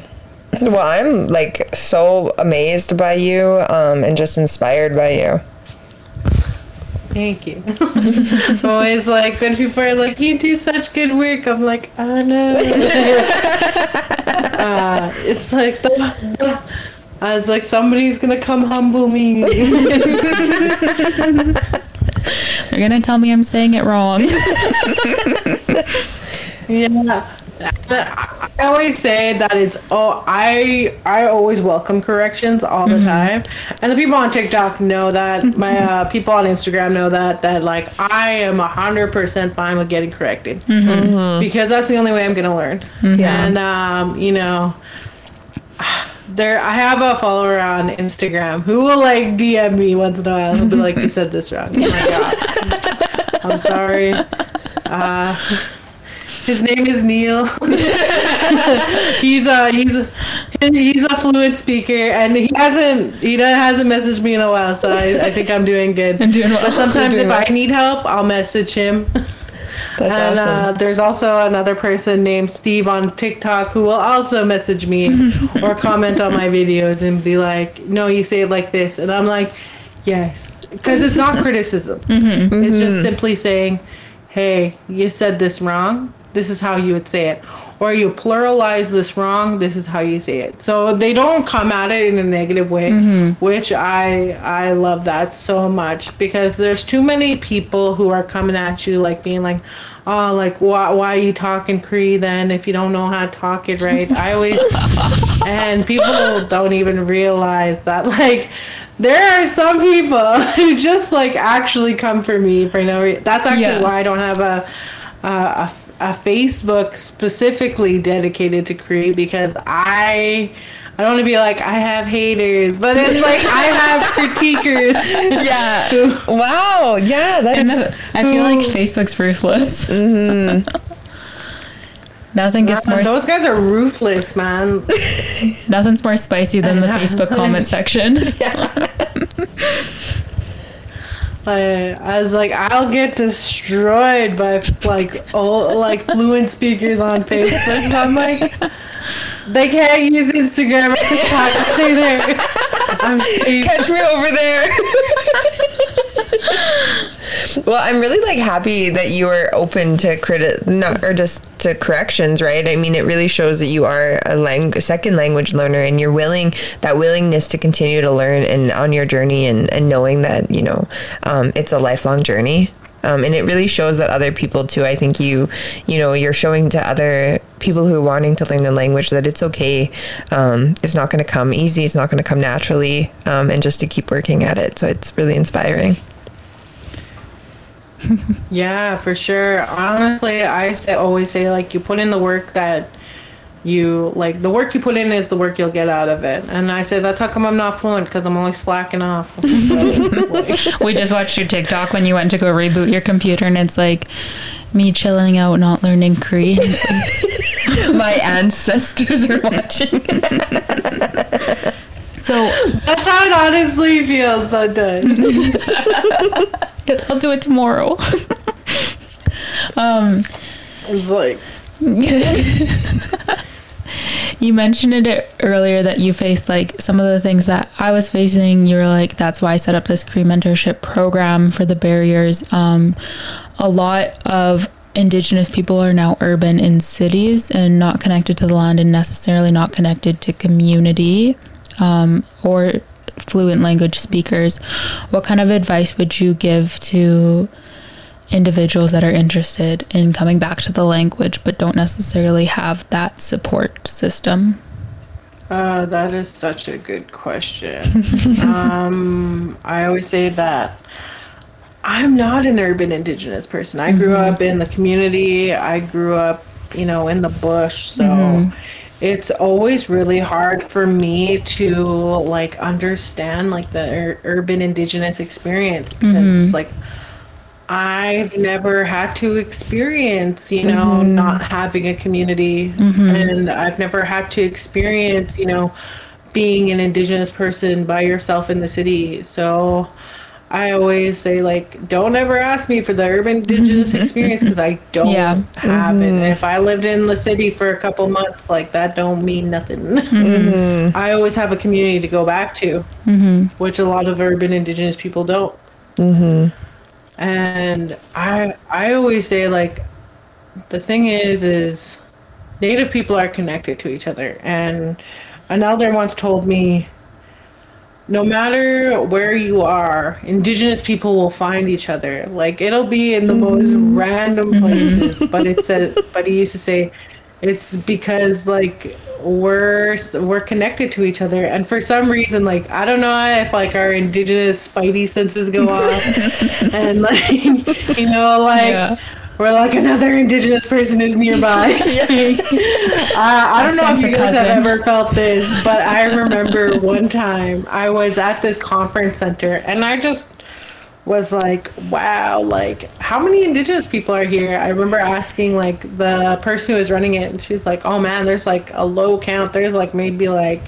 Well, I'm like so amazed by you um, and just inspired by you. Thank you. I'm *laughs* always like when people are like, "You do such good work," I'm like, "I know." *laughs* uh, it's like *laughs* the, I was like, somebody's gonna come humble me. *laughs* They're gonna tell me I'm saying it wrong. *laughs* yeah. I always say that it's oh I I always welcome corrections all the time, and the people on TikTok know that. *laughs* My uh, people on Instagram know that that like I am hundred percent fine with getting corrected because that's the only way I'm gonna learn. Yeah. And um, you know, there I have a follower on Instagram who will like DM me once in a while. He'll be like, "You said this wrong." "Yeah, *laughs* I'm sorry. Uh, his name is Neil. *laughs* he's a he's a, he's a fluent speaker, and he hasn't he hasn't messaged me in a while, so I, I think I'm doing good. *laughs* I'm doing well. But sometimes if doing I need help, I'll message him. That's and uh, there's also another person named Steve on TikTok who will also message me *laughs* or comment on my videos and be like, "No, you say it like this," and I'm like, "Yes," because it's not criticism. *laughs* It's just simply saying, "Hey, you said this wrong. This is how you would say it." Or you pluralize this wrong. This is how you say it. So they don't come at it in a negative way, mm-hmm. which I I love that so much because there's too many people who are coming at you like being like, oh, like why why are you talking Cree then if you don't know how to talk it right? I always *laughs* and people don't even realize that like there are some people *laughs* who just like actually come for me for no reason. That's actually Yeah. why I don't have a a, a a Facebook specifically dedicated to Cree because I I don't want to be like I have haters, but it's like I have *laughs* critiquers. yeah. Wow. Yeah. That's. I feel like Facebook's ruthless. Mm-hmm. Nothing gets more Those guys are ruthless, man. *laughs* nothing's more spicy than the Facebook comment section. *laughs* Like, I was like, I'll get destroyed by like all like fluent speakers on Facebook. So I'm like, they can't use Instagram or TikTok. Stay there. I'm safe. Catch me over there. *laughs* well, I'm really like happy that you are open to credit, not or just to corrections, right? I mean, it really shows that you are a lang- second language learner, and you're willing that willingness to continue to learn and on your journey, and and knowing that you know um, it's a lifelong journey. Um, and it really shows that other people too. I think you, you know, you're showing to other people who are wanting to learn the language that it's okay. Um, it's not going to come easy. It's not going to come naturally, um, and just to keep working at it. So it's really inspiring. *laughs* Yeah, for sure. Honestly, I say always say like you put in the work that you like the work you put in is the work you'll get out of it. And I say that's how come I'm not fluent because I'm always slacking off. *laughs* we just watched your TikTok when you went to go reboot your computer, and it's like me chilling out, not learning korean like, *laughs* My ancestors are watching. So that's how it honestly feels sometimes. *laughs* I'll do it tomorrow. *laughs* um, It's like *laughs* you mentioned it earlier that you faced like some of the things that I was facing. You were like, that's why I set up this Cree mentorship program for the barriers. Um, a lot of Indigenous people are now urban in cities and not connected to the land and necessarily not connected to community um, or fluent language speakers. What kind of advice would you give to individuals that are interested in coming back to the language but don't necessarily have that support system? Uh, that is such a good question. *laughs* um, I always say that I'm not an urban indigenous person. I grew up in the community. I grew up, you know, in the bush. So it's always really hard for me to like understand like the ur- urban indigenous experience because it's mm-hmm. like I've never had to experience, you know, mm-hmm. not having a community. Mm-hmm. And I've never had to experience, you know, being an indigenous person by yourself in the city. So I always say, like, don't ever ask me for the urban indigenous *laughs* experience because I don't Yeah. have it. And if I lived in the city for a couple months, like, that don't mean nothing. Mm-hmm. I always have a community to go back to, mm-hmm. which a lot of urban indigenous people don't and i i always say like the thing is is native people are connected to each other and an elder once told me no matter where you are indigenous people will find each other. Like it'll be in the most mm-hmm. random mm-hmm. places but it's a but he used to say it's because like we're we're connected to each other. And for some reason like i don't know if like our indigenous spidey senses go off. *laughs* And like *laughs* you know like Yeah. We're like another indigenous person is nearby *laughs* uh, i don't know if you a guys have ever felt this but i remember one time i was at this conference center and i just was like, wow, like how many indigenous people are here? I remember asking like the person who was running it, and she's like, oh man, there's like a low count. There's like maybe like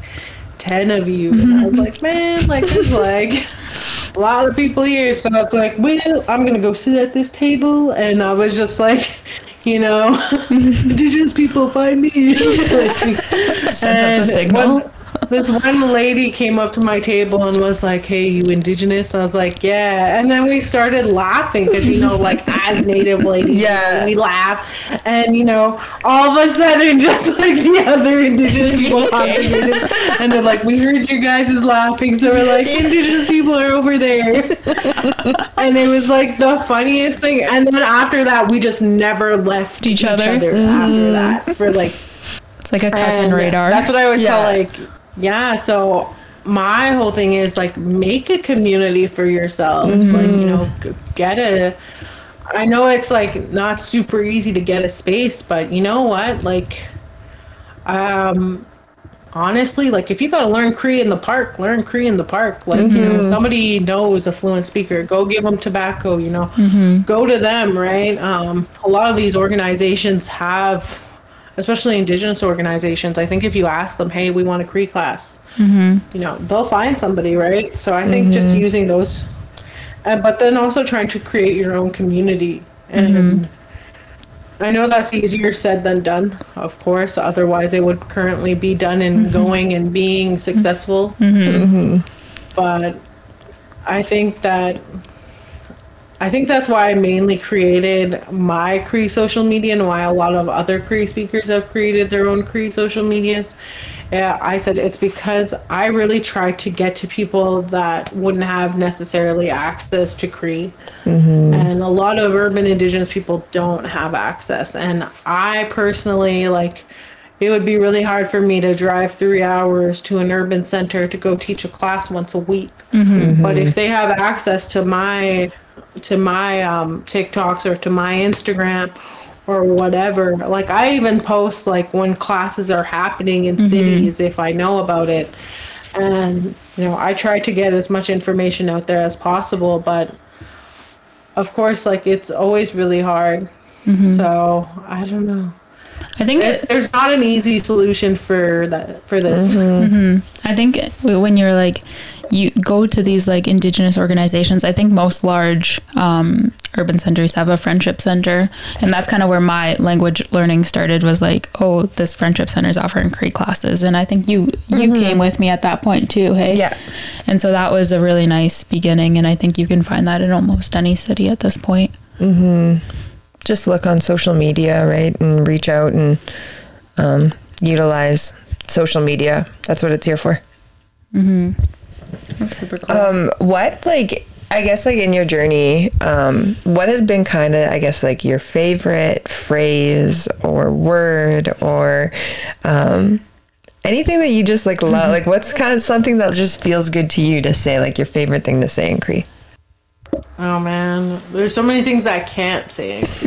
10 of you. And I was like, man, like there's like *laughs* a lot of people here. So I was like, well, I'm going to go sit at this table. And I was just like, *laughs* you know, *laughs* indigenous people find me. *laughs* Sends out the signal. one- this one lady came up to my table and was like, "Hey, you indigenous?" And I was like, "Yeah." And then we started laughing because you know, like as native ladies, *laughs* Yeah. we laugh, and you know, all of a sudden, *laughs* just like the other indigenous people *laughs* congregated, and they're like, "We heard you guys is laughing," so we're like, "Indigenous people are over there," and it was like the funniest thing. And then after that, we just never left Each each, other? other, after mm. that for like It's like a cousin and radar. That's what I always tell like yeah, so my whole thing is like make a community for yourself. Like, you know, g- get a I know it's like not super easy to get a space, but you know what? Like um honestly, like if you gotta learn Cree in the park, learn Cree in the park. Like, you know, somebody knows a fluent speaker, go give them tobacco, you know, go to them, right? Um, a lot of these organizations have, especially indigenous organizations, I think if you ask them, hey, we want a Cree class, mm-hmm. you know, they'll find somebody, right? So I think just mm-hmm. using those, uh, but then also trying to create your own community. And mm-hmm. I know that's easier said than done, of course. Otherwise, it would currently be done and going and being successful. But I think that I think that's why I mainly created my Cree social media and why a lot of other Cree speakers have created their own Cree social medias. Yeah, I said it's because I really try to get to people that wouldn't have necessarily access to Cree. Mm-hmm. And a lot of urban indigenous people don't have access. And I personally like it would be really hard for me to drive three hours to an urban center to go teach a class once a week. Mm-hmm. But if they have access to my to my um, TikToks or to my Instagram or whatever, like I even post like when classes are happening in mm-hmm. cities if I know about it. And you know, I try to get as much information out there as possible, but of course, like it's always really hard. Mm-hmm. So I don't know. I think It, there's not an easy solution for that for this. Mm-hmm. I think when you're like you go to these like indigenous organizations, I think most large um, urban centers have a friendship center, and that's kind of where my language learning started. Was like, oh, this friendship center is offering Cree classes, and I think you you came with me at that point too. Hey, Yeah. and so that was a really nice beginning, and I think you can find that in almost any city at this point. Just look on social media, right? And reach out and um, utilize social media. That's what it's here for. That's super cool. Um, what like I guess like in your journey, um, what has been kind of I guess like your favorite phrase or word or um, anything that you just like love? Like what's kind of something that just feels good to you to say? Like your favorite thing to say in Cree? Oh man, there's so many things I can't say, *laughs*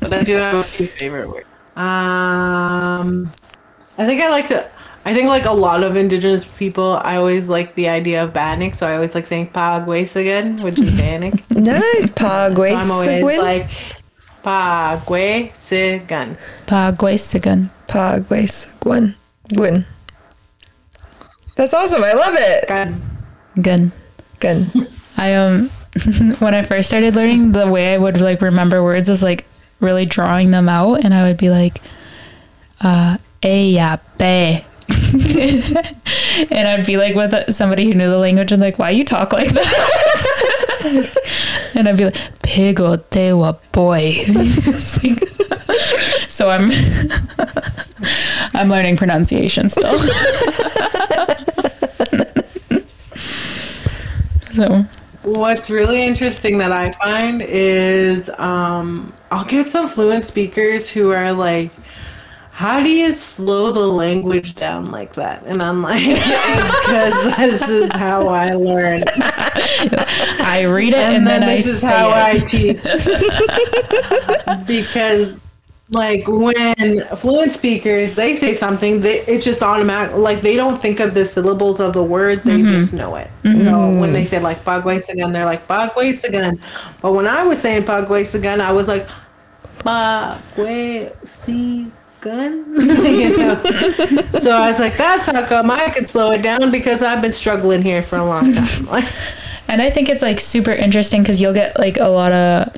but I do have a few favorite words. Um, I think I like to. I think like a lot of indigenous people, I always like the idea of bannock, so I always like saying "pagways" again, which is bannock. *laughs* Nice, so Pagway. I'm always like "pagway Pagwesigan. Pagway Gwen. Gwen. That's awesome. I love it. Good. Good. *laughs* I um *laughs* when I first started learning the way I would like remember words is like really drawing them out and I would be like uh a ya be *laughs* and I'd be like with somebody who knew the language and like why you talk like that? *laughs* And I'd be like pigo tewa boy. Like- *laughs* so I'm I'm learning pronunciation still. So. What's really interesting that I find is um, I'll get some fluent speakers who are like, how do you slow the language down like that? And I'm like, *laughs* because this is how I learn. *laughs* I read it and, And, then, then, I this is how it. I teach. *laughs* because like when fluent speakers they say something they, it's just automatic like they don't think of the syllables of the word they mm-hmm. just know it so mm-hmm. when they say like bagwaisagan they're like bagwaisagan but when i was saying bagwaisagan i was like bagwaisagan *laughs* you know? so i was like that's how come i could slow it down because i've been struggling here for a long *laughs* time And I think it's like super interesting because you'll get like a lot of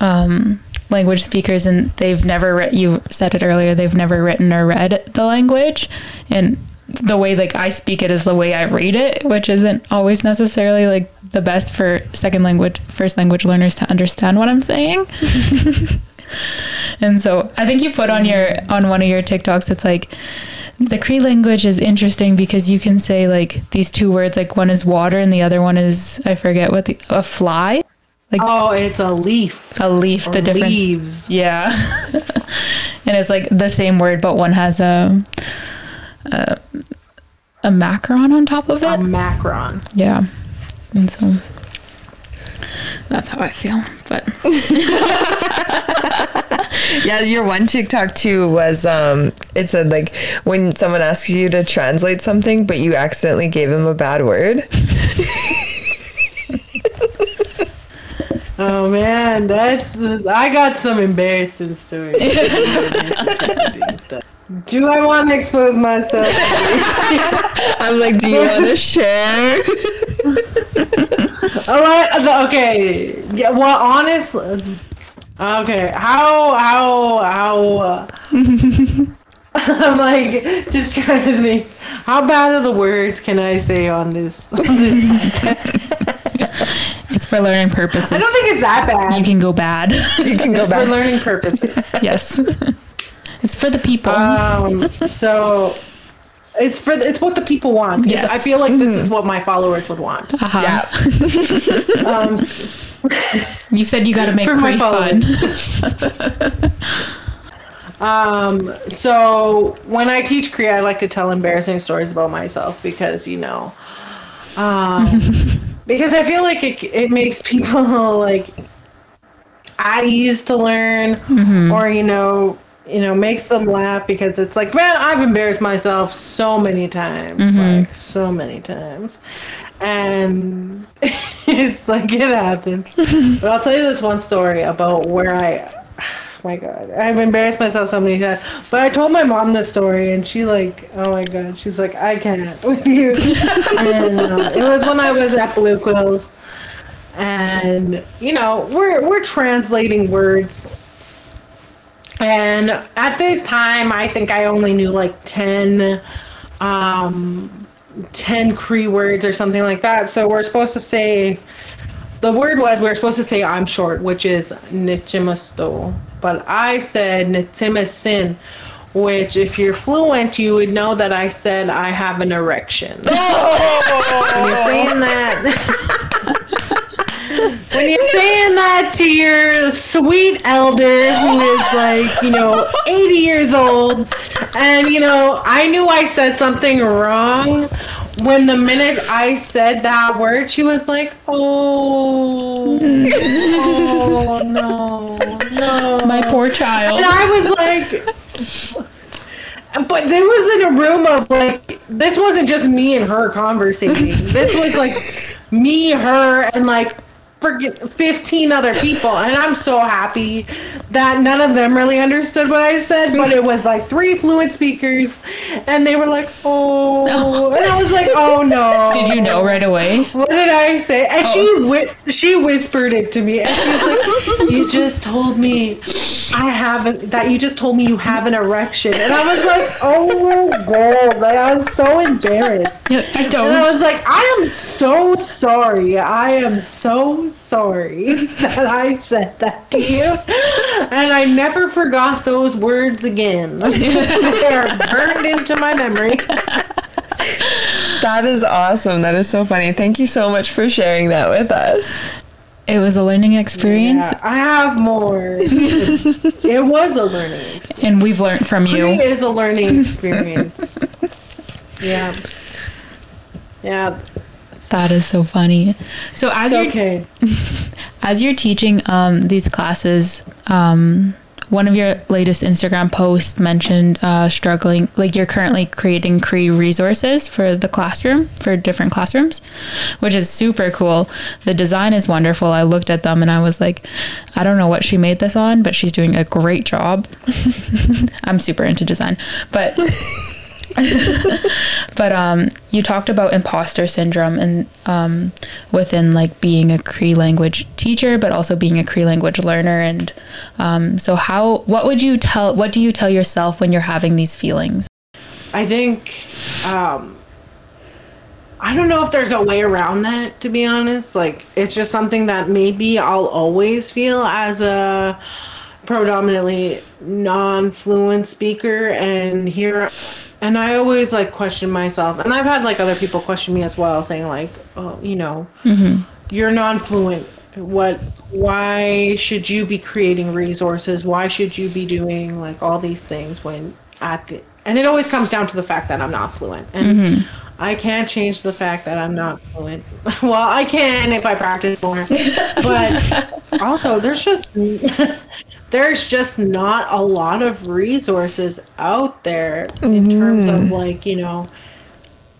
um, language speakers and they've never read, you said it earlier, they've never written or read the language. And the way like I speak it is the way I read it, which isn't always necessarily like the best for second language, first language learners to understand what I'm saying. *laughs* and so I think you put on mm-hmm. your on one of your TikToks it's like the Cree language is interesting because you can say like these two words like one is water and the other one is I forget what the a fly? Like oh it's a leaf. a leaf the difference. leaves. Yeah. *laughs* And it's like the same word but one has a a, a macron on top of it. a it. macron. Yeah. And so that's how I feel but *laughs* *laughs* *laughs* Yeah, your one TikTok too was um it said like when someone asks you to translate something but you accidentally gave them a bad word. *laughs* Oh man, that's the, I got some embarrassing stories. *laughs* Do I want to expose myself? I'm like, do you want to share? Oh, I, okay. Yeah. Well, honestly, okay. How how how? Uh, *laughs* I'm like just trying to think. How bad are the words can I say on this? *laughs* On this it's for learning purposes I don't think it's that bad. you can go bad *laughs* You can go it's for learning purposes. yes it's for the people Um, so it's for it's what the people want. It's, Yes. I feel like this is what my followers would want. uh-huh. Yeah. *laughs* *laughs* Um, you said you got to make For my Cree fun *laughs* um, so when I teach Cree, I like to tell embarrassing stories about myself because you know, um, because I feel like it it makes people like at ease to learn, or you know. You know, makes them laugh because it's like, man, I've embarrassed myself so many times, like so many times, and *laughs* it's like it happens. *laughs* but I'll tell you this one story about where I *sighs* my god i've embarrassed myself so many times. But i told my mom this story and she like oh my god she's like i can't *laughs* with you. And uh, it was when i was at blue quills. And you know we're we're translating words and at this time i think i only knew like 10 um 10 cree words or something like that so we're supposed to say the word was we're supposed to say I'm short, which is nichimasto. But I said nitimasin, which if you're fluent, you would know that I said I have an erection. *laughs* when you're saying that *laughs* when you're saying that to your sweet elder who is like, you know, 80 years old, and you know, I knew I said something wrong when the minute I said that word, she was like, "Oh, oh no, no." my poor child And I was like, but there was in a room of like, this wasn't just me and her conversating. This was like me, her, and like freaking 15 other people. And I'm so happy that none of them really understood what I said, but it was like three fluent speakers, and they were like, oh. And I was like, oh no. did you know right away What did I say? And she oh. whi- she whispered it to me, and she was like, "You just told me I haven't. That you just told me you have an erection." And I was like, "Oh my god!" Like I was so embarrassed. I And I don't was like, "I am so sorry. I am so sorry *laughs* that I said that to you." And I never forgot those words again. *laughs* they are burned into my memory. that is awesome. That is so funny. Thank you so much for sharing that with us. It was a learning experience, Yeah, I have more. it was a learning experience. and we've learned from you. It is a learning experience. yeah. Yeah. That is so funny. So as It's you're okay. *laughs* as you're teaching um, these classes, um, one of your latest Instagram posts mentioned uh, struggling, like you're currently creating Cree resources for the classroom, for different classrooms, which is super cool. The design is wonderful. I looked at them and I was like, I don't know what she made this on, but she's doing a great job. *laughs* I'm super into design, but. *laughs* *laughs* but um, you talked about imposter syndrome and um, within like being a Cree language teacher, but also being a Cree language learner. And um, so, how? What would you tell? What do you tell yourself when you're having these feelings? I think um I don't know if there's a way around that to be honest. Like it's just something that maybe I'll always feel as a predominantly non-fluent speaker and here and I always like question myself and I've had like other people question me as well saying like oh you know mm-hmm. you're non-fluent what why should you be creating resources? Why should you be doing like all these things when at the and it always comes down to the fact that i'm not fluent. And mm-hmm. i can't change the fact that i'm not fluent. *laughs* Well i can if i practice more. *laughs* But also there's just there's just not a lot of resources out there in terms of mm-hmm. like you know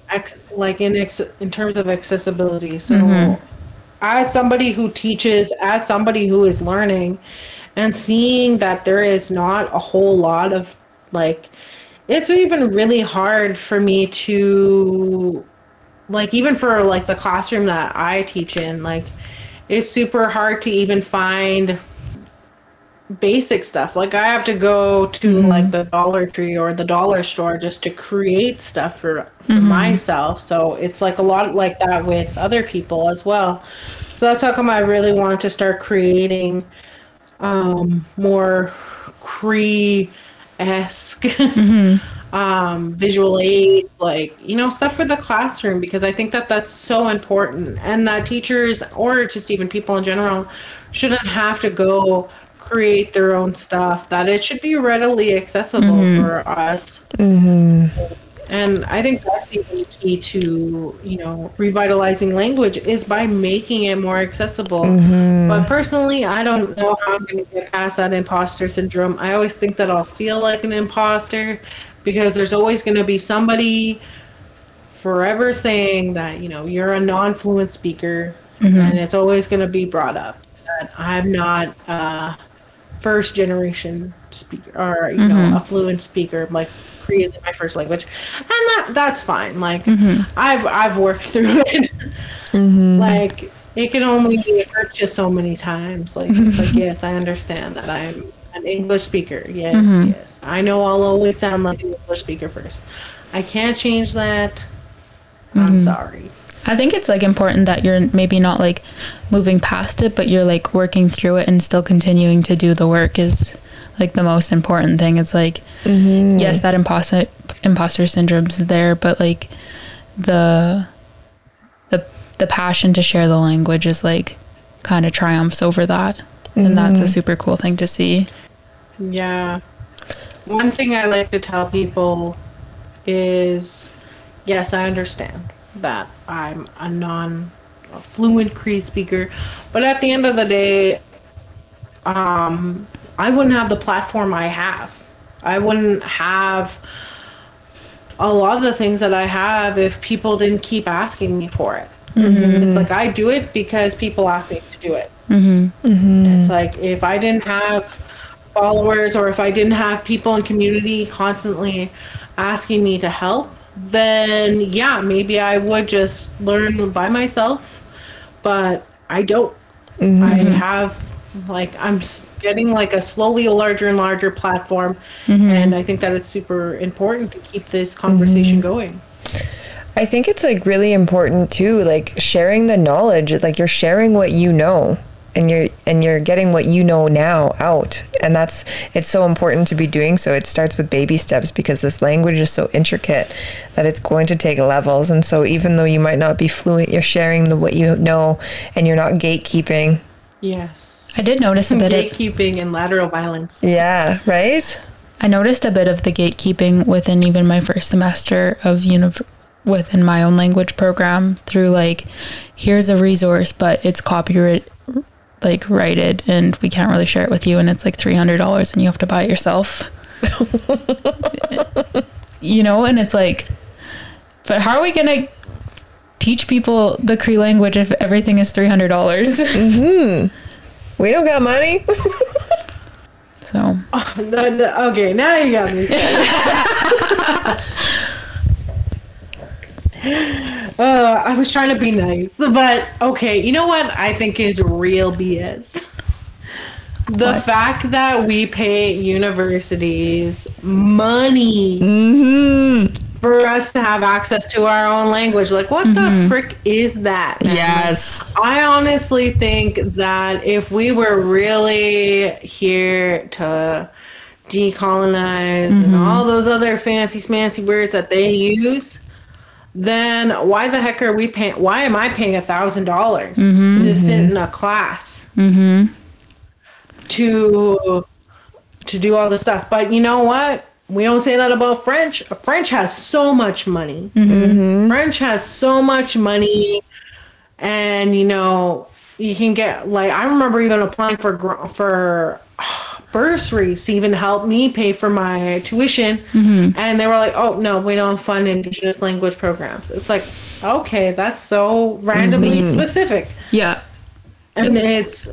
ex- like in ex- in terms of accessibility. So mm-hmm. as somebody who teaches as somebody who is learning and seeing that there is not a whole lot of like it's even really hard for me to like even for like the classroom that I teach in like it's super hard to even find basic stuff. Like I have to go to like the Dollar Tree or the dollar store just to create stuff for for myself. So it's like a lot like that with other people as well. So that's how come I really wanted to start creating um more Cree esque *laughs* um, visual aid, like you know, stuff for the classroom because I think that that's so important, and that teachers or just even people in general shouldn't have to go create their own stuff. That it should be readily accessible mm-hmm. for us. Mm-hmm. And I think that's the key to, you know, revitalizing language is by making it more accessible. Mm-hmm. But personally, I don't know how I'm going to get past that imposter syndrome. I always think that I'll feel like an imposter because there's always going to be somebody forever saying that, you know, you're a non-fluent speaker and it's always going to be brought up that I'm not uh first generation speaker or you know mm-hmm. a fluent speaker like Cree isn't my first language. And that that's fine like mm-hmm. I've I've worked *laughs* through it. Mm-hmm. Like it can only hurt you so many times. Like it's like *laughs* yes I understand that I'm an English speaker. Yes yes. I know I'll always sound like an English speaker first. I can't change that. I'm sorry I think it's like important that you're maybe not like moving past it, but you're like working through it and still continuing to do the work is like the most important thing. It's like mm-hmm. yes, that imposter imposter syndrome's there, but like the the the passion to share the language is like kind of triumphs over that. And that's a mm-hmm. super cool thing to see. Yeah. One thing I like to tell people is yes, I understand that I'm a non fluent Cree speaker, but at the end of the day, um, I wouldn't have the platform I have. I wouldn't have a lot of the things that I have if people didn't keep asking me for it. Mm-hmm. It's like I do it because people ask me to do it. Mm-hmm. Mm-hmm. It's like if I didn't have followers or if I didn't have people in community constantly asking me to help, then yeah, maybe I would just learn by myself. But I don't. I mm-hmm. have like I'm getting like a slowly a larger and larger platform, mm-hmm. and I think that it's super important to keep this conversation mm-hmm. going. I think it's like really important too, like sharing the knowledge. Like you're sharing what you know. And you're and you're getting what you know now out. And that's it's so important to be doing so. It starts with baby steps because this language is so intricate that it's going to take levels. And so even though you might not be fluent you're sharing the what you know and you're not gatekeeping. Yes. I did notice a bit of Gatekeeping and lateral violence. yeah right? I noticed a bit of the gatekeeping within even my first semester of univ- within my own language program through like here's a resource but it's copyright like write it and we can't really share it with you and it's like $300 and you have to buy it yourself. *laughs* you know and it's like but how are we going to teach people the Cree language if everything is $300? Mm-hmm. we don't got money *laughs* so *laughs* No, no, okay, now you got me. Uh, I was trying to be nice, but okay. You know what I think is real BS? The What? fact that we pay universities money mm-hmm. for us to have access to our own language. Like, what the frick is that? man? yes I honestly think that if we were really here to decolonize and all those other fancy smancy words that they use, then why the heck are we paying? Why am I paying a thousand dollars mm-hmm. to sit mm-hmm. in a class mm-hmm. to to do all this stuff? But you know what? We don't say that about French. French has so much money. French has so much money and you know you can get like I remember even applying for for bursaries to even help me pay for my tuition, mm-hmm. and they were like, "Oh no, we don't fund Indigenous language programs." It's like, okay, that's so randomly specific, yeah. and it's.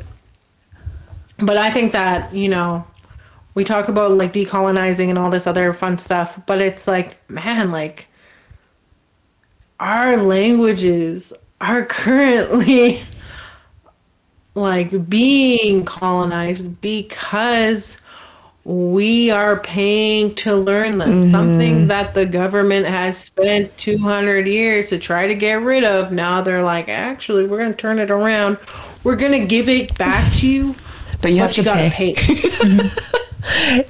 But I think that you know, we talk about like decolonizing and all this other fun stuff, but it's like, man, like our languages are *laughs* currently like being colonized because we are paying to learn them mm-hmm. something that the government has spent 200 years to try to get rid of now they're like actually we're going to turn it around we're going to give it back to you but you have but to you gotta pay. pay. *laughs* *laughs* Mm-hmm.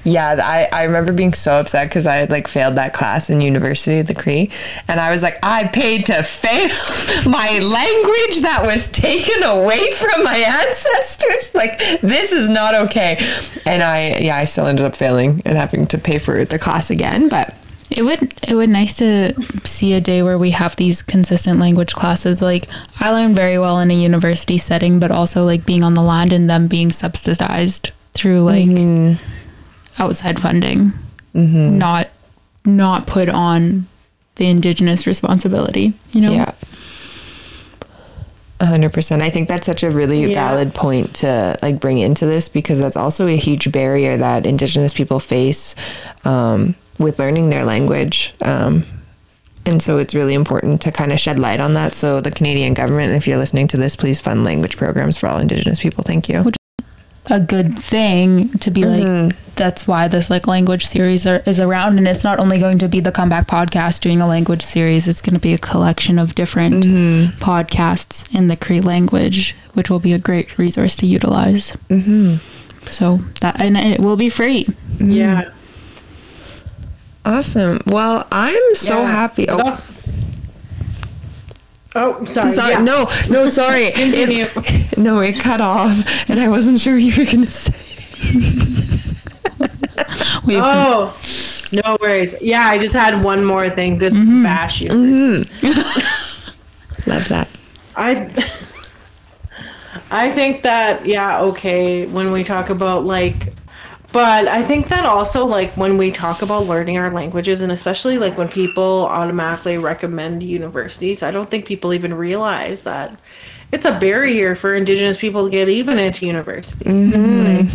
Yeah, I, I remember being so upset because I had like failed that class in university, the Cree, and I was like, I paid to fail *laughs* my language that was taken away from my ancestors. Like this is not okay. And I yeah, I still ended up failing and having to pay for the class again, but It would it would nice to see a day where we have these consistent language classes. Like I learned very well in a university setting, but also like being on the land and them being subsidized through like mm-hmm. Outside funding, not not put on the indigenous responsibility. You know, yeah. A hundred percent. I think that's such a really Yeah. valid point to like bring into this because that's also a huge barrier that Indigenous people face um, with learning their language. Um, and so it's really important to kind of shed light on that. So the Canadian government, if you're listening to this, please fund language programs for all Indigenous people. Thank you. A good thing to be like. Mm-hmm. That's why this like language series are, is around, and it's not only going to be the comeback podcast doing a language series. It's going to be a collection of different mm-hmm. podcasts in the Cree language, which will be a great resource to utilize. Mm-hmm. So that and it will be free. Mm-hmm. yeah Awesome. Well, I'm so Yeah. happy. Oh, also- oh sorry, sorry. yeah. No, no, sorry. *laughs* It- Continue. no, it cut off, and I wasn't sure you were going to say. *laughs* We have some- Oh, no worries. Yeah, I just had one more thing to Mm-hmm. bash you. *laughs* Love that. I I think that yeah, okay, when we talk about like but I think that also like when we talk about learning our languages and especially like when people automatically recommend universities, I don't think people even realize that it's a barrier for indigenous people to get even into university. Mm-hmm. Like,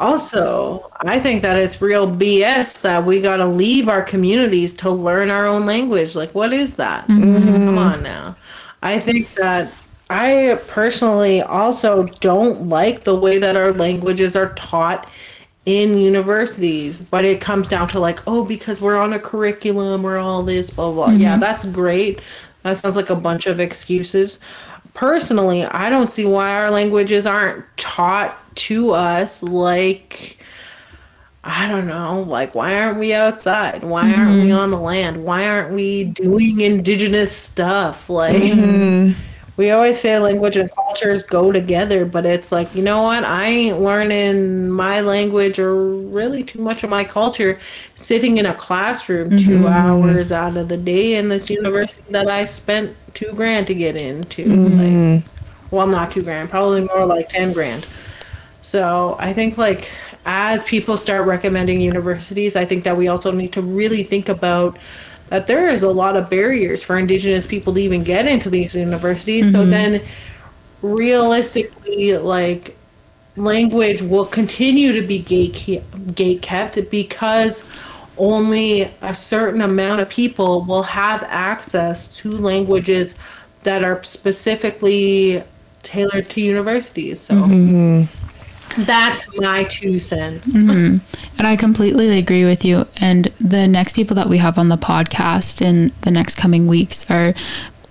also, I think that it's real BS that we got to leave our communities to learn our own language. Like, what is that? Mm-hmm. Come on now. I think that I personally also don't like the way that our languages are taught in universities, but it comes down to like, oh, because we're on a curriculum or all this, blah, blah. Yeah, that's great. That sounds like a bunch of excuses. personally, I don't see why our languages aren't taught to us like I don't know, like why aren't we outside? Why mm-hmm. aren't we on the land? Why aren't we doing indigenous stuff? Like mm-hmm. We always say language and cultures go together, but it's like, you know what? I ain't learning my language or really too much of my culture sitting in a classroom mm-hmm. 2 hours out of the day in this university that I spent 2 grand to get into. Mm-hmm. Like well, not 2 grand, probably more like 10 grand. So, I think like as people start recommending universities, I think that we also need to really think about that there is a lot of barriers for indigenous people to even get into these universities. Mm-hmm. So then realistically like language will continue to be gate gate kept because only a certain amount of people will have access to languages that are specifically tailored to universities. So mm-hmm. That's my two cents. Mm-hmm. And I completely agree with you. And the next people that we have on the podcast in the next coming weeks are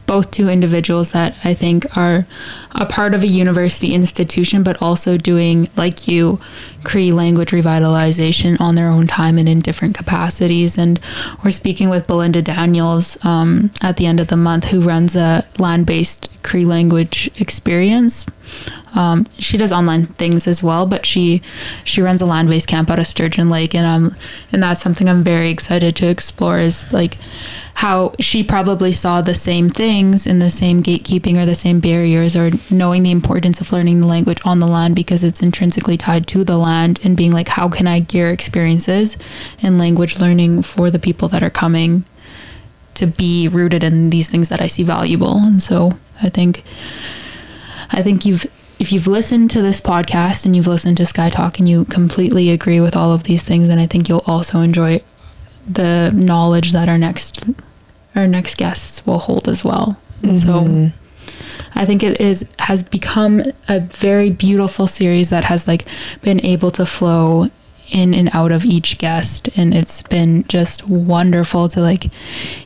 both two individuals that I think are a part of a university institution, but also doing, like you, Cree language revitalization on their own time and in different capacities. And we're speaking with Belinda Daniels um, at the end of the month, who runs a land based Cree language experience. Um, she does online things as well, but she she runs a land based camp out of Sturgeon Lake, and um and that's something I'm very excited to explore. Is like how she probably saw the same things in the same gatekeeping or the same barriers or knowing the importance of learning the language on the land because it's intrinsically tied to the land and being like how can I gear experiences and language learning for the people that are coming to be rooted in these things that I see valuable and so I think I think you've if you've listened to this podcast and you've listened to Skye Talk and you completely agree with all of these things then I think you'll also enjoy the knowledge that our next our next guests will hold as well. Mm-hmm. So I think it is has become a very beautiful series that has like been able to flow in and out of each guest and it's been just wonderful to like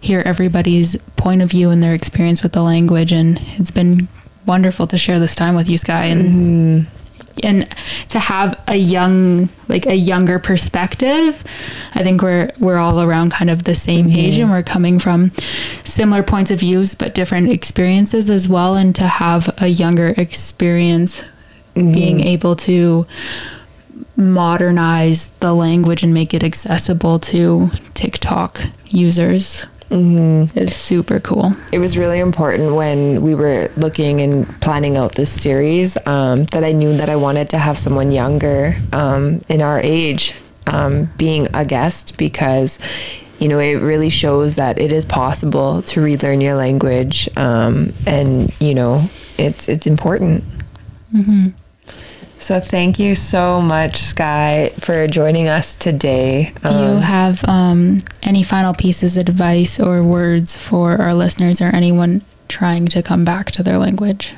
hear everybody's point of view and their experience with the language and it's been wonderful to share this time with you Skye and mm-hmm and to have a young like a younger perspective i think we're we're all around kind of the same mm-hmm. age and we're coming from similar points of views but different experiences as well and to have a younger experience mm-hmm. being able to modernize the language and make it accessible to tiktok users Mm-hmm. It's super cool. It was really important when we were looking and planning out this series um, that I knew that I wanted to have someone younger um, in our age um, being a guest because you know it really shows that it is possible to relearn your language um, and you know it's it's important. Mm-hmm. So thank you so much, Skye, for joining us today. Do um, you have um, any final pieces of advice or words for our listeners or anyone trying to come back to their language?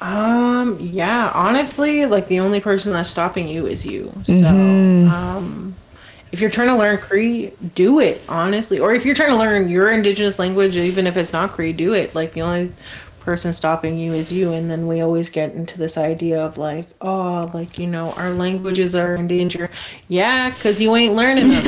Um, yeah, honestly, like the only person that's stopping you is you. So, mm-hmm. um, if you're trying to learn Cree, do it, honestly. Or if you're trying to learn your indigenous language, even if it's not Cree, do it. Like the only person stopping you is you and then we always get into this idea of like oh like you know our languages are in danger. Yeah because you ain't learning them.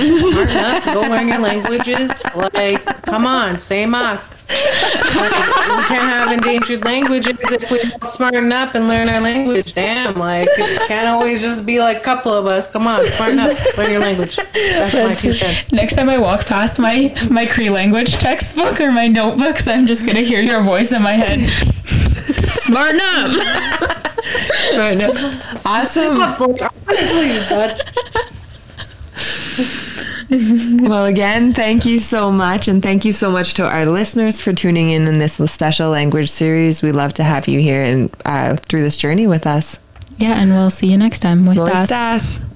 Go learn your languages? Like come on say mock we can't have endangered languages if we smarten up and learn our language. Damn, like it can't always just be like a couple of us. Come on, smarten up, learn your language. That's, That's my two cents. Next time I walk past my my Cree language textbook or my notebooks, I'm just gonna hear your voice in my head. Smarten up. Smarten up. Awesome. Honestly, that's *laughs* well, again, thank you so much. And thank you so much to our listeners for tuning in in this special language series. We love to have you here and uh, through this journey with us. Yeah, and we'll see you next time. Moistas. Moistas.